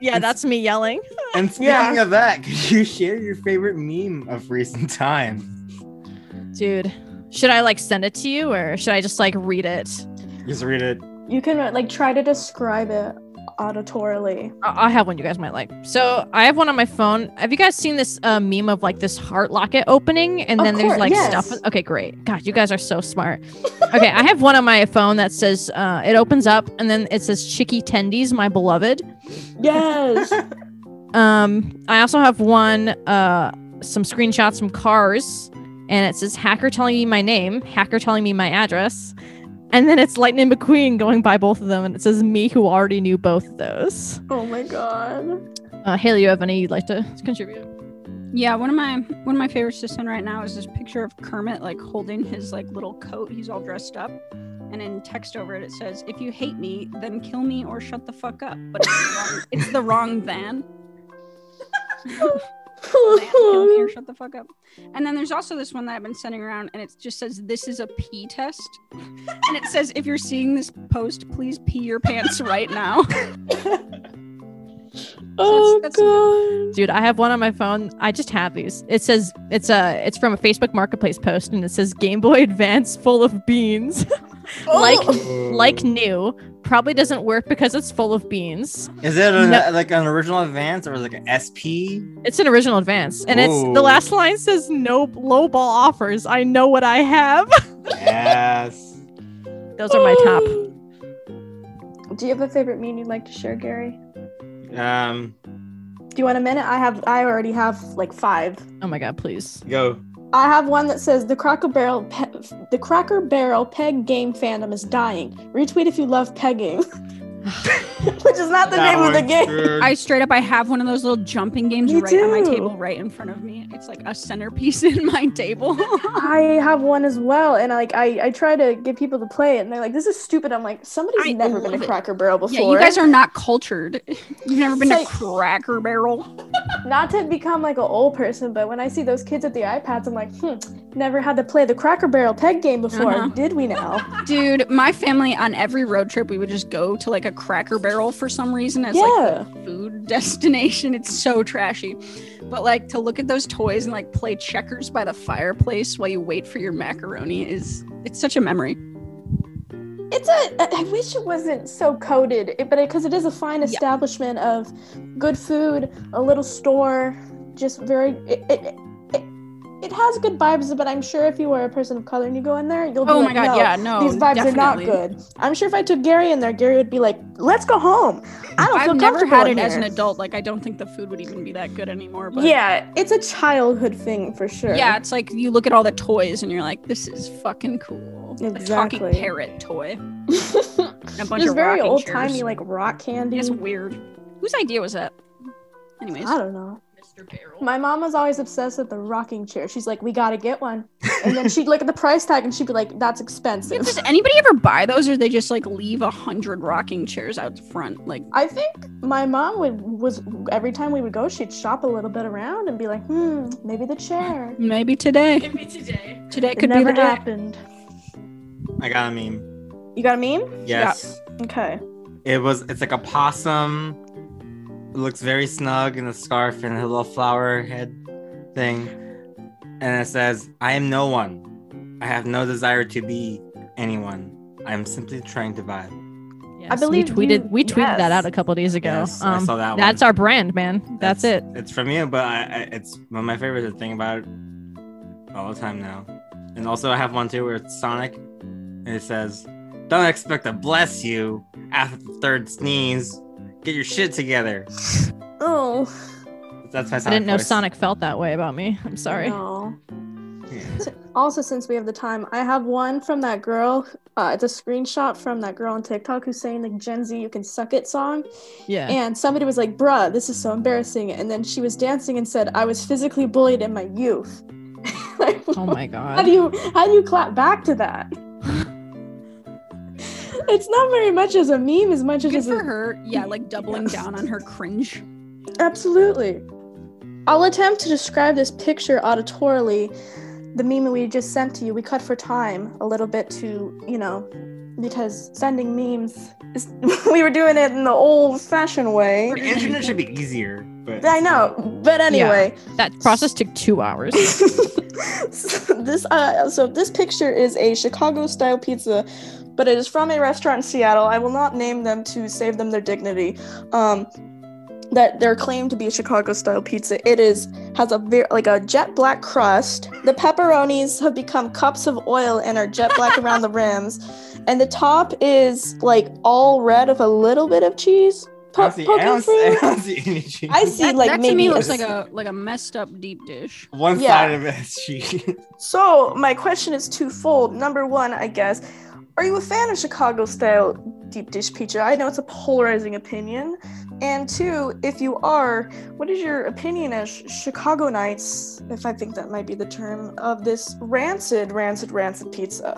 D: Yeah, that's me yelling.
A: And speaking
B: Yeah.
A: of that, could you share your favorite meme of recent times?
D: Dude, should I like send it to you or should I just like read it?
A: Just read it.
B: You can like try to describe it auditorily.
D: I I have one you guys might like. So I have one on my phone. Have you guys seen this uh, meme of like this heart locket opening and
B: Of
D: then there's like
B: yes.
D: stuff? Okay, great. God, you guys are so smart. okay, I have one on my phone that says uh, it opens up and then it says Chicky Tendies, my beloved.
B: Yes.
D: Um, I also have one, uh, some screenshots from cars, and it says hacker telling me my name, hacker telling me my address, and then it's Lightning McQueen going by both of them, and it says me who already knew both of those.
B: oh my god.
D: Uh, Haley, you have any you'd like to contribute?
C: Yeah, one of my one of my favorites to send right now is this picture of Kermit like holding his like little coat. He's all dressed up, and in text over it it says, "If you hate me, then kill me or shut the fuck up." But it's the wrong, it's the wrong van. Van, kill me shut the fuck up. And then there's also this one that I've been sending around, and it just says, "This is a pee test," and it says, "If you're seeing this post, please pee your pants right now."
B: oh
C: that's-
B: god.
D: Dude, I have one on my phone. I just have these. It says it's a it's from a Facebook Marketplace post, and it says Game Boy Advance full of beans, like like new. Probably doesn't work because it's full of beans.
A: Is it an,
D: No.
A: like an original advance or like an SP?
D: It's an original advance, and it's the last line says no low ball offers. I know what I have.
A: Yes.
D: Those are my top.
B: Do you have a favorite meme you'd like to share, Gary?
A: um,
B: Do you want a minute? I have I already have like five.
D: Oh my god, please.
A: go.
B: I have one that says the Cracker Barrel pe- the Cracker Barrel peg game fandom is dying. Retweet if you love pegging. Which is not the
A: That
B: name of the game.
A: good.
C: I straight up, I have one of those little jumping games
B: Me
C: right on my table, right in front of me. It's like a centerpiece in my table.
B: I have one as well, and like I, I try to get people to play it, and they're like, "This is stupid." I'm like, "Somebody's
C: I
B: never been to. Cracker Barrel before."
C: yeah, you guys are not cultured. You've never been
B: It's
C: to Cracker Barrel.
B: not to become like an old person, but when I see those kids at the iPads, I'm like, "Hmm, never had to play the Cracker Barrel peg game before,
C: Uh-huh.
B: did we now?"
C: Dude, my family on every road trip, we would just go to like a Cracker Barrel for some reason as
B: Yeah.
C: like food destination. It's so trashy. But like to look at those toys and like play checkers by the fireplace while you wait for your macaroni is it's such a memory.
B: It's a I wish it wasn't so coded, but because it is a fine establishment of good food, a little store, just very. It, it, it, has good vibes, but I'm sure if you were a person of color and you go in there, you'll be
C: oh
B: like, Oh like,
C: my god,
B: no,
C: yeah, no.
B: these vibes are not good. I'm sure if I took Gary in there, Gary would be like, "Let's go home." I don't feel
C: I've never
B: comfortable
C: had it as an adult. Like I don't think the food would even be that good anymore. But
B: Yeah, it's a childhood thing for sure.
C: Yeah, it's like you look at all the toys and you're like, this is fucking cool. A
B: Exactly.
C: talking parrot toy. And a bunch
B: just
C: of
B: very old timey like rock candy.
C: It's weird. Whose idea was that? Anyways.
B: I don't know.
C: Mr. Barrel.
B: My mom was always obsessed with the rocking chair. She's like, "We gotta get one," and then she'd look at the price tag and she'd be like, "That's
C: Yeah,
B: expensive."
C: does anybody ever buy those or they just like leave a hundred rocking chairs out front? Like
B: I think my mom would was every time we would go, she'd shop a little bit around and be like, "Hmm, maybe the chair."
C: maybe today.
D: Maybe today.
C: Today
B: It
C: could be
B: never
C: the day.
B: happened.
A: I got a meme.
B: You got a meme?
A: Yes.
B: Okay.
A: It was. It's like a possum. It looks very snug in a scarf and a little flower head thing, and it says, "I am no one. I have no desire to be anyone. I am simply trying to vibe."
D: Yes,
B: believe
D: we tweeted
B: you-
D: we tweeted
B: yes.
D: that out a couple days ago.
A: Yes, I
D: um,
A: saw that one.
D: that's our brand, man. That's, it.
A: It's from you, but I, I, it's one of my favorites to think about it all the time now. And also, I have one too where it's Sonic, and it says, "Don't expect to bless you after the third sneeze. Get your shit together."
B: Oh.
A: That's my.
D: I didn't know
A: voice.
D: Sonic felt that way about me. I'm sorry.
B: No.
A: Yeah.
B: Also, since we have the time, I have one from that girl. Uh, it's a screenshot from that girl on TikTok who's saying the Gen Z "You Can Suck It" song.
D: Yeah.
B: And somebody was like, bruh, this is so embarrassing. And then she was dancing and said, I was physically bullied in my youth. Like,
D: oh my god!
B: How
D: god.
B: do you how do you clap back to that? It's not very much as a meme as much as
C: Good for
B: a,
C: her. Yeah, like doubling down on her cringe.
B: absolutely. I'll attempt to describe this picture auditorily. The meme we just sent to you, we cut for time a little bit to, you know, because sending memes is, we were doing it in the old fashioned way.
A: The internet should be easier, but
B: I know, but anyway.
D: That process took two hours.
B: this uh so this picture is a Chicago style pizza, but it is from a restaurant in Seattle. I will not name them to save them their dignity. Um that they're claimed to be a Chicago style pizza. It is has a very like a jet black crust. The pepperonis have become cups of oil and are jet black around the rims. And the top is like all red with a little bit of cheese
A: I
B: po-
A: don't see, I
B: poking
A: don't. I don't see any cheese.
B: I see
C: That,
B: like
C: that to
B: maybe
C: me looks like a like a messed up deep dish.
A: one
B: Yeah.
A: side of it is cheese.
B: So, my question is twofold. Number one, I guess, are you a fan of Chicago style deep dish pizza? I know it's a polarizing opinion. And two, if you are, what is your opinion as Chicago Nights, if I think that might be the term, of this rancid, rancid, rancid pizza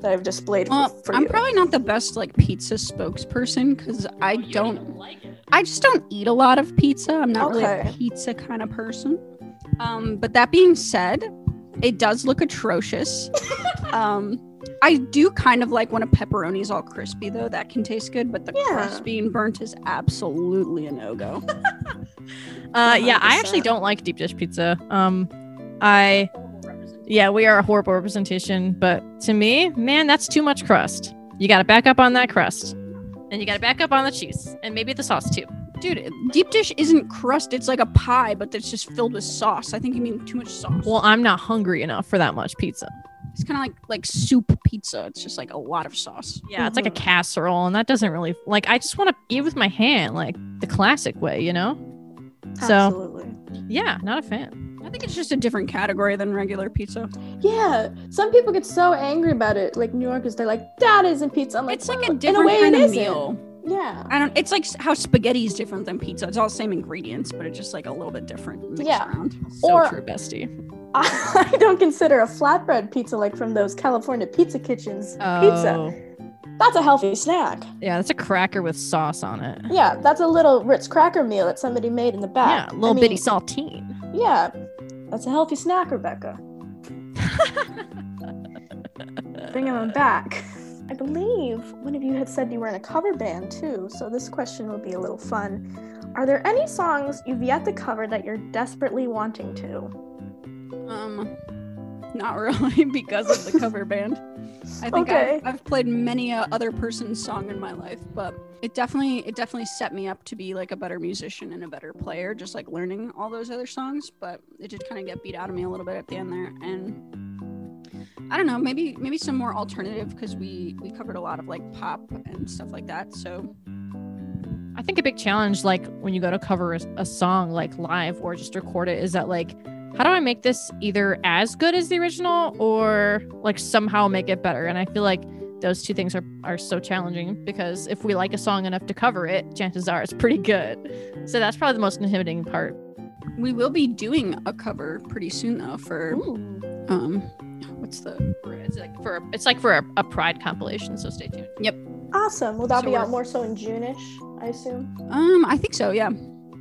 B: that I've displayed
C: Well,
B: for, for
C: I'm
B: you?
C: probably not the best like pizza spokesperson because I don't like I just don't eat a lot of pizza. I'm not really a pizza kind of person. Um, but that being said, it does look atrocious. um, I do kind of like when a pepperoni is all crispy though. That can taste good, but the
B: Yeah.
C: crust being burnt is absolutely a no go.
D: Uh, yeah, I actually don't like deep dish pizza. Um, I, yeah, we are a horrible representation, but to me, man, that's too much crust. You got to back up on that crust, and you got to back up on the cheese, and maybe the sauce too.
C: Dude, deep dish isn't crust. It's like a pie, but it's just filled with sauce. I think you mean too much sauce.
D: Well, I'm not hungry enough for that much pizza.
C: it's kind of like like soup pizza. It's just like a lot of sauce.
D: Yeah, it's like a casserole, and that doesn't really like. I just want to eat with my hand, like the classic way, you know. So
B: Absolutely.
D: yeah, not a fan.
C: I think it's just a different category than regular pizza.
B: Yeah, some people get so angry about it. Like New Yorkers, they're like, "That isn't pizza." I'm like,
C: It's like
B: "Well,
C: a
B: in
C: different
B: way,
C: kind of
B: isn't."
C: meal.
B: Yeah,
C: I don't. It's like how spaghetti is different than pizza. It's all the same ingredients, but it's just like a little bit different. Mixed
B: Yeah.
C: Around.
D: So
B: Or-
D: true, bestie.
B: I don't consider a flatbread pizza like from those California pizza kitchens pizza.
D: Oh,
B: That's a healthy snack.
D: yeah, that's a cracker with sauce on it.
B: Yeah, that's a little Ritz cracker meal that somebody made in the back.
D: Yeah, a little
B: I
D: bitty
B: mean,
D: saltine.
B: Yeah, that's a healthy snack, Rebecca. Bringing them back. I believe one of you had said you were in a cover band too, so this question would be a little fun. Are there any songs you've yet to cover that you're desperately wanting to?
C: Um, not really because of the cover band. I think
B: Okay.
C: I've, I've played many a other person's song in my life, but it definitely it definitely set me up to be like a better musician and a better player. Just like learning all those other songs, but it did kind of get beat out of me a little bit at the end there, and I don't know, maybe maybe some more alternative because we we covered a lot of like pop and stuff like that. So
D: I think a big challenge, like when you go to cover a, song like live or just record it, is that like, how do I make this either as good as the original or like somehow make it better? And I feel like those two things are are so challenging because if we like a song enough to cover it, chances are it's pretty good. So that's probably the most inhibiting part.
C: we will be doing a cover pretty soon though for um what's the
D: It's like for a, it's like for a, a Pride compilation. So stay tuned. Yep.
B: Awesome. Will that
C: So
B: be
C: we're-
B: out more so in June-ish, I assume?
C: um I think so yeah.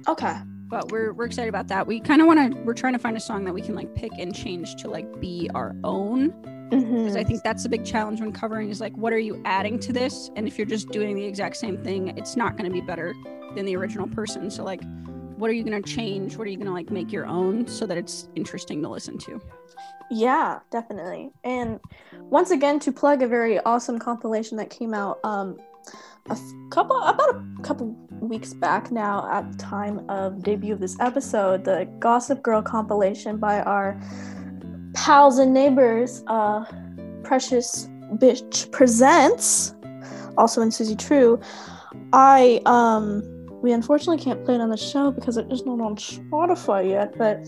B: Okay.
C: But we're we're excited about that. We kind of want to we're trying to find a song that we can like pick and change to like be our own because
B: Mm-hmm.
C: I think that's the big challenge when covering is like what are you adding to this? And if you're just doing the exact same thing, it's not going to be better than the original person. So like what are you going to change? What are you going to like make your own so that it's interesting to listen to?
B: Yeah, definitely. And once again, to plug a very awesome compilation that came out um, a couple about a couple weeks back now at the time of debut of this episode, the Gossip Girl compilation by our pals and neighbors, uh, Precious Bitch presents, also in Susie True. I um we unfortunately can't play it on the show because it is not on Spotify yet, but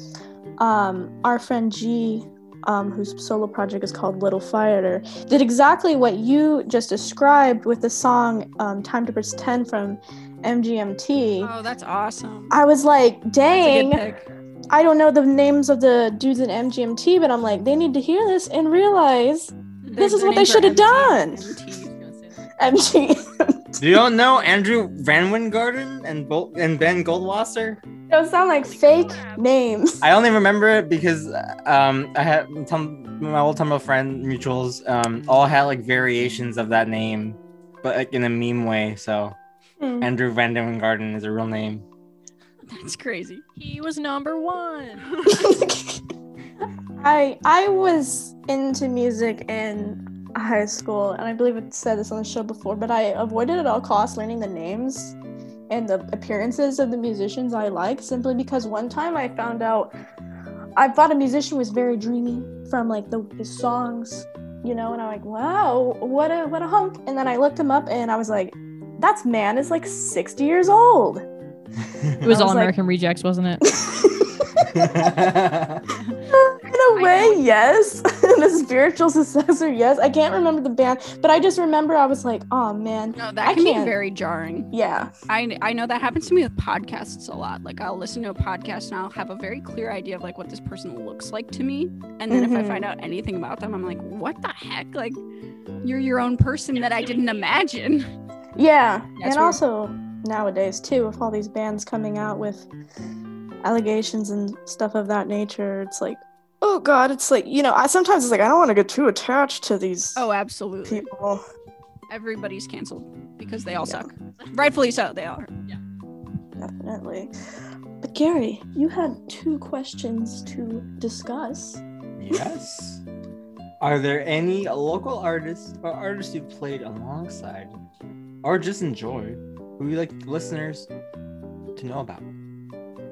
B: um our friend G um, whose solo project is called Little Fighter, did exactly what you just described with the song um, Time to Pretend from MGMT.
C: Oh, that's awesome.
B: I was like, dang. I don't know the names of the dudes in MGMT, but I'm like, they need to hear this and realize This is what they should have done.
C: MT.
B: MG.
A: Do you don't know Andrew VanWyngarden and Bol- and Ben Goldwasser?
B: Those sound like fake names.
A: I only remember it because um, I had some my old Tumblr friend mutuals um, all had like variations of that name, but like in a meme way. So
B: Hmm.
A: Andrew VanWyngarden is a real name.
C: That's crazy.
D: He was number one.
B: I I was into music in high school, and I believe I said this on the show before, but I avoided at all costs learning the names and the appearances of the musicians I like, simply because one time I found out I thought a musician was very dreamy from like the his songs, you know, and I'm like, wow, what a what a hunk. And then I looked him up, and I was like, that's man is like 60 years old.
D: It was
B: I
D: All
B: like-
D: American Rejects, wasn't it?
B: In a way, yes. the spiritual successor, yes. I can't remember the band, but I just remember I was like, oh man.
C: No, that
B: I
C: can be
B: can't.
C: very jarring.
B: Yeah.
C: I, I know that happens to me with podcasts a lot. Like I'll listen to a podcast and I'll have a very clear idea of like what this person looks like to me, and then if I find mm-hmm. out anything about them, I'm like, what the heck? Like you're your own person that I didn't imagine.
B: Yeah.
C: That's
B: and
C: weird.
B: also nowadays too, with all these bands coming out with allegations and stuff of that nature, it's like, oh god, it's like, you know, I sometimes it's like I don't want to get too attached to these
C: Oh, absolutely.
B: people.
C: Everybody's canceled because they all suck. Rightfully so. They are. Yeah.
B: Definitely. But Gary, you had two questions to discuss.
A: yes. Are there any local artists or artists you've played alongside or just enjoy who you like listeners to know about?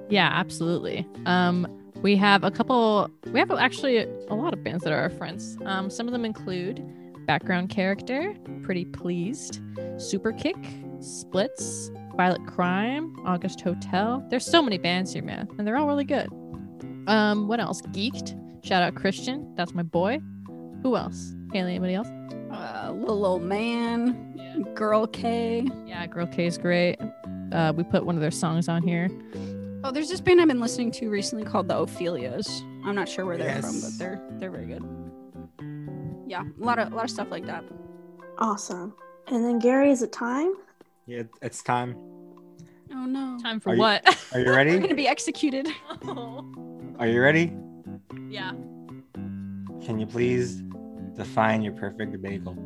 D: Yeah, absolutely. Um, we have a couple. We have actually a lot of bands that are our friends. Um, some of them include Background Character, Pretty Pleased, Super Kick, Splits, Violet Crime, August Hotel. There's so many bands here, man, and they're all really good. Um, what else? Geeked. Shout out Christian. That's my boy. Who else? Haley, anybody else?
C: Uh, little old man, Girl K.
D: Yeah, Girl K is great. Uh, we put one of their songs on here.
C: Oh, there's this band I've been listening to recently called the Ophelias. I'm not sure where they're from, but they're they're very good. Yeah, a lot of a lot of stuff like that.
B: Awesome. And then Gary, is it time?
A: Yeah, it's time.
C: Oh no,
D: Time for
A: Are you-
D: what?
A: Are you ready?
C: we're gonna be executed. Oh.
A: Are you ready?
D: yeah.
A: Can you please define your perfect bagel?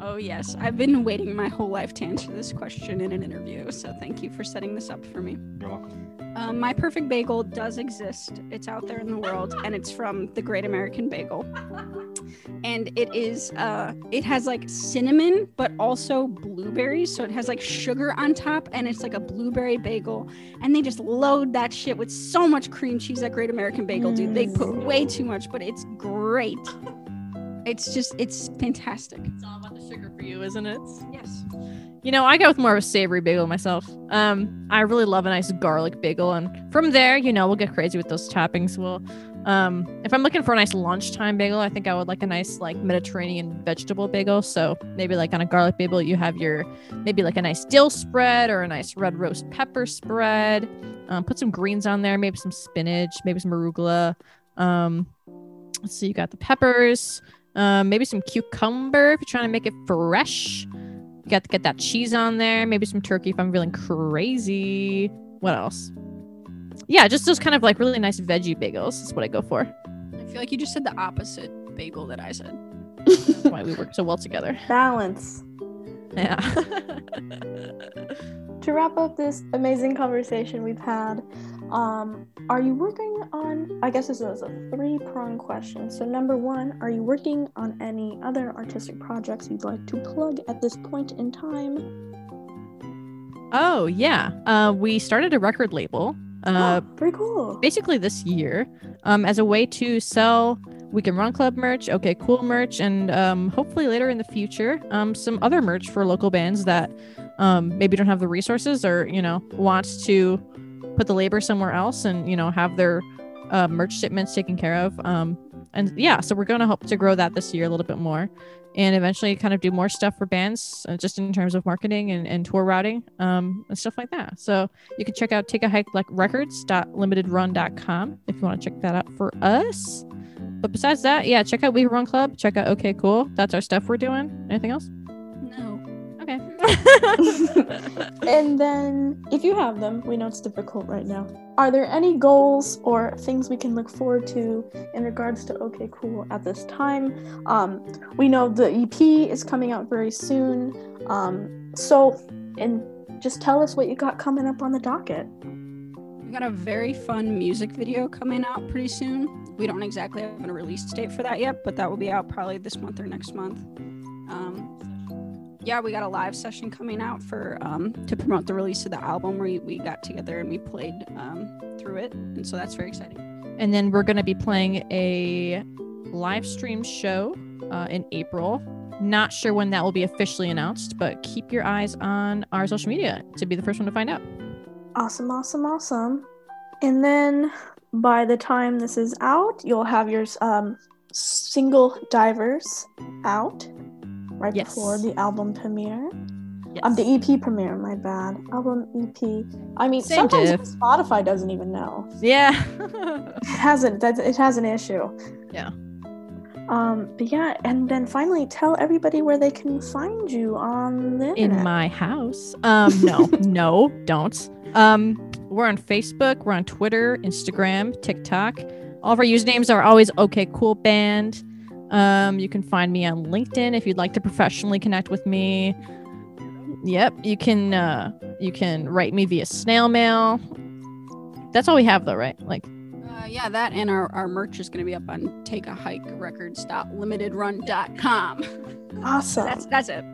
C: Oh yes, I've been waiting my whole life to answer this question in an interview. So thank you for setting this up for me.
A: You're welcome.
C: Um, my perfect bagel does exist. It's out there in the world, and it's from the Great American Bagel. And it is, uh, it has like cinnamon, but also blueberries. So it has like sugar on top, and it's like a blueberry bagel. And they just load that shit with so much cream cheese at Great American Bagel, dude. They put way too much, but it's great. It's just, it's fantastic.
D: It's all about the sugar for you, isn't it?
C: Yes.
D: You know, I go with more of a savory bagel myself. Um, I really love a nice garlic bagel, and from there, you know, we'll get crazy with those toppings. We'll, um, if I'm looking for a nice lunchtime bagel, I think I would like a nice like Mediterranean vegetable bagel. So maybe like on a garlic bagel, you have your maybe like a nice dill spread or a nice red roast pepper spread. Um, put some greens on there, maybe some spinach, maybe some arugula. Um, let's see, you got the peppers, um, maybe some cucumber if you're trying to make it fresh. You got to get that cheese on there, maybe some turkey if I'm feeling crazy. What else? Yeah, just those kind of like really nice veggie bagels is what I go for.
C: I feel like you just said the opposite bagel that I said.
D: That's why we work so well together.
B: Balance.
D: Yeah.
B: To wrap up this amazing conversation we've had, um, are you working on? I guess this is a three prong question. So, number one, are you working on any other artistic projects you'd like to plug at this point in time?
D: oh yeah. Uh, we started a record label. Uh,
B: oh, very cool.
D: basically this year um, as a way to sell Weekend Run Club merch, okay, cool merch, and um, hopefully later in the future, um, some other merch for local bands that um, maybe don't have the resources or, you know, wants to put the labor somewhere else and, you know, have their uh, merch shipments taken care of. Um, and yeah, so we're going to hope to grow that this year a little bit more and eventually kind of do more stuff for bands uh, just in terms of marketing and, and tour routing um, and stuff like that. So you can check out take a hike like records.limitedrun.com if you want to check that out for us. But besides that, yeah, check out We Run Club. Check out OK Cool. That's our stuff we're doing. Anything else? Okay.
B: and then, if you have them, we know it's difficult right now. Are there any goals or things we can look forward to in regards to OK Cool at this time? Um, we know the EP is coming out very soon. Um, so, and just tell us what you got coming up on the docket.
C: We got a very fun music video coming out pretty soon. We don't exactly have a release date for that yet, but that will be out probably this month or next month. Um, yeah, we got a live session coming out for um, to promote the release of the album. We we got together and we played um, through it, and so that's very exciting.
D: and then we're going to be playing a live stream show uh, in April. Not sure when that will be officially announced, but keep your eyes on our social media to be the first one to find out.
B: Awesome, awesome, awesome. And then by the time this is out, you'll have your um, single Divers out right
D: Yes.
B: before the album premiere.
D: Yes.
B: Um, the EP premiere, my bad. Album EP. I mean,
D: Same
B: sometimes
D: diff.
B: Spotify doesn't even know.
D: yeah.
B: It hasn't. That it has an issue.
D: Yeah.
B: Um, but yeah, and then finally, tell everybody where they can find you on the
D: in my house. Um, no, no, don't. Um, we're on Facebook, we're on Twitter, Instagram, TikTok. All of our usernames are always okay, cool band. Um, you can find me on LinkedIn if you'd like to professionally connect with me. Yep, you can uh you can write me via snail mail. That's all we have though, right? Like
C: Uh, yeah, that and our, our merch is going to be up on Take a Hike Records.limitedrun.com.
B: awesome.
C: That's that's it.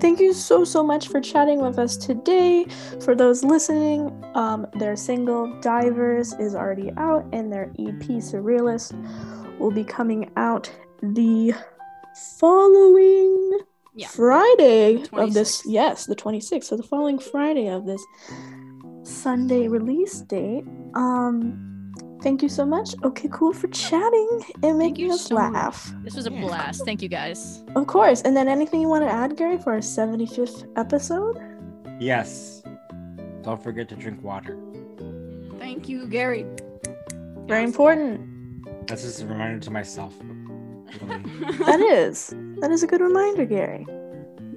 B: Thank you so so much for chatting with us today. For those listening, um, their single "Divers" is already out, and their EP "Surrealist" will be coming out the following
C: Yeah.
B: Friday
C: The
B: of this. Yes, the 26th. So the following Friday of this Sunday release date. Um, Thank you so much. Okay, cool for chatting and making
C: you
B: us
C: so much.
B: laugh.
D: This was a blast. Thank you guys.
B: Of course. And then anything you want to add, Gary, for our 75th episode?
A: Yes. Don't forget to drink water.
C: Thank you, Gary.
B: Very important.
A: That's just a reminder to myself.
B: That is. That is a good reminder, Gary.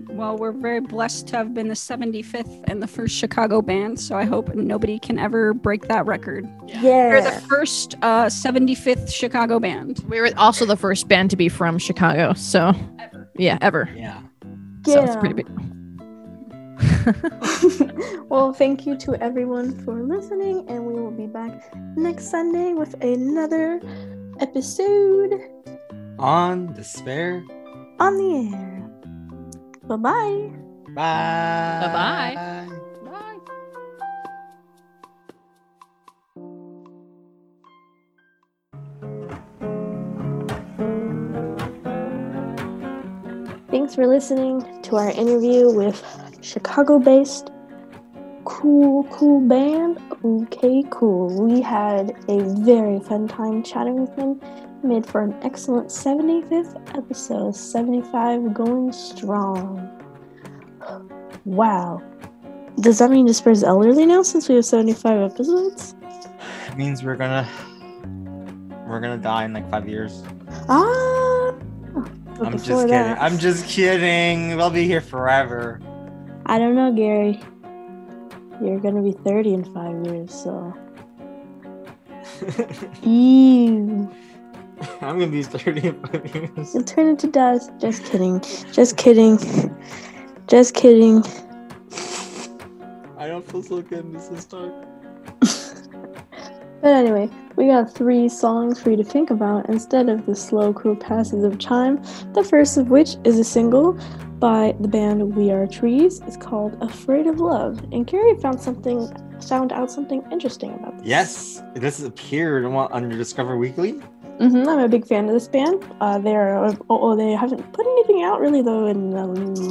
C: Well, we're very blessed to have been the 75th and the first Chicago band, so I hope nobody can ever break that record.
B: Yeah.
C: We're the first uh, 75th Chicago band.
D: We were also the first band to be from Chicago, so yeah, ever.
A: Yeah.
D: So it's pretty big.
B: well, thank you to everyone for listening, and we will be back next Sunday with another episode
A: On despair.
B: on the air. Bye bye.
A: Bye.
D: Bye-bye.
C: Bye.
B: Thanks for listening to our interview with Chicago based cool, cool band. Okay, cool. We had a very fun time chatting with them. Made for an excellent 75th episode, 75 going strong. Wow. Does that mean Despair's elderly now since we have 75 episodes?
A: It means we're gonna we're gonna die in like five years.
B: Ah!
A: I'm just
B: before
A: kidding. I'm just kidding. We'll be here forever.
B: I don't know, Gary. You're gonna be 30 in five years, so. Ew.
A: I'm gonna be 30 in five years.
B: You'll turn into dust. Just kidding. Just kidding. Just kidding.
A: I don't feel so good. This is dark.
B: But anyway, we got three songs for you to think about instead of the slow, cruel passes of time. The first of which is a single by the band We Are Trees. It's called Afraid of Love. And Gary found something found out something interesting about this.
A: Yes, this appeared on under Discover Weekly.
B: hmm I'm a big fan of this band. Uh, they're oh, oh, they haven't put anything out really though in the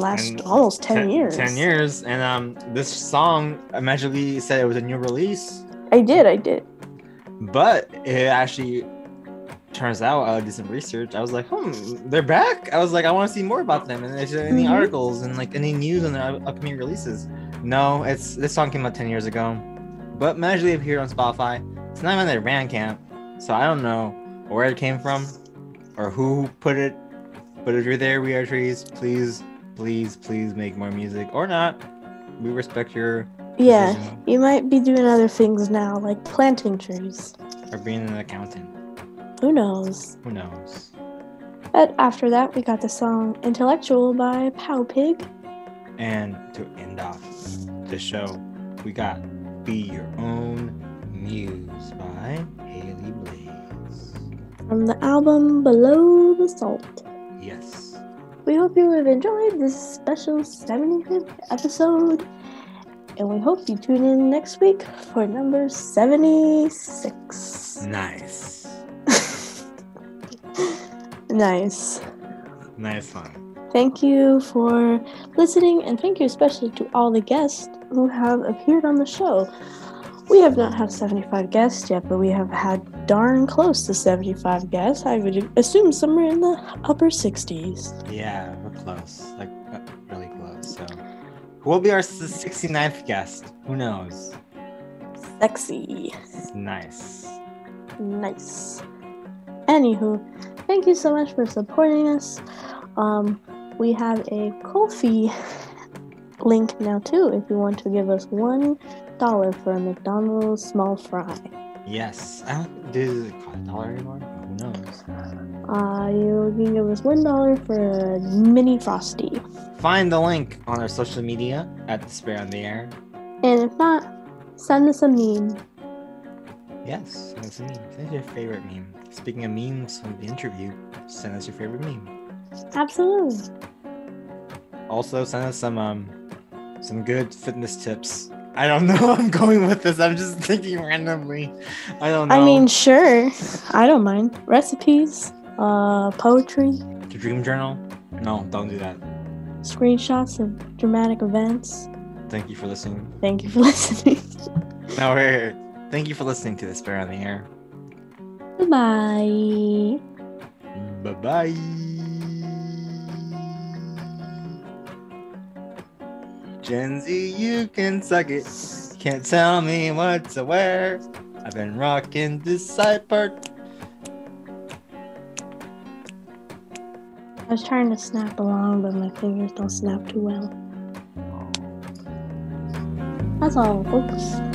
B: last
A: And
B: almost ten, years.
A: 10 years. And um, this song I magically said it was a new release,
B: I did, I did.
A: but it actually turns out I did some research. I was like, hmm, they're back. I was like, I want to see more about them. And is there any
B: Mhm.
A: articles and like any news on their upcoming releases? No, it's this song came out 10 years ago, but magically appeared on Spotify. It's not even their Bandcamp, so I don't know where it came from or who put it. But if you're there, we are trees. Please, please, please make more music or not. We respect your
B: Yeah,
A: decision
B: you might be doing other things now, like planting trees.
A: or being an accountant.
B: Who knows?
A: Who knows?
B: But after that, we got the song Intellectual by Pow Pig.
A: And to end off the show, we got Be Your Own Muse by Haley Blais.
B: from the album Below the Salt.
A: Yes.
B: We hope you have enjoyed this special 75th episode, and we hope you tune in next week for number 76.
A: Nice.
B: Nice.
A: Nice one.
B: Thank you for listening, and thank you especially to all the guests who have appeared on the show. We have not had 75 guests yet, but we have had darn close to 75 guests. I would assume somewhere in the upper 60s.
A: Yeah, we're close. Like, uh, really close. So, who will be our s- 69th guest? Who knows?
B: Sexy.
A: Nice.
B: Nice. Anywho, thank you so much for supporting us. Um, we have a Ko-fi link now too if you want to give us one dollar for a McDonald's small fry.
A: Yes. I don't. It cost a dollar anymore? Who knows?
B: Uh, you can give us one dollar for a mini frosty,
A: Find the link on our social media at Despair on the Air.
B: and if not, send us a meme.
A: Yes, send us a meme. Send us your favorite meme. Speaking of memes from the interview, send us your favorite meme.
B: Absolutely.
A: Also, send us some um some good fitness tips. I don't know. I'm going with this. I'm just thinking randomly. I don't know.
B: I mean, sure, I don't mind recipes, uh, poetry,
A: the dream journal. No, don't do that.
B: screenshots of dramatic events.
A: Thank you for listening.
B: Thank you for listening.
A: now we're here. Thank you for listening to Despair on the Air.
L: Bye.
A: Bye bye. Gen Z, you can suck it. Can't tell me what to wear. I've been rocking this side part.
L: I was trying to snap along, but my fingers don't snap too well. That's all, folks.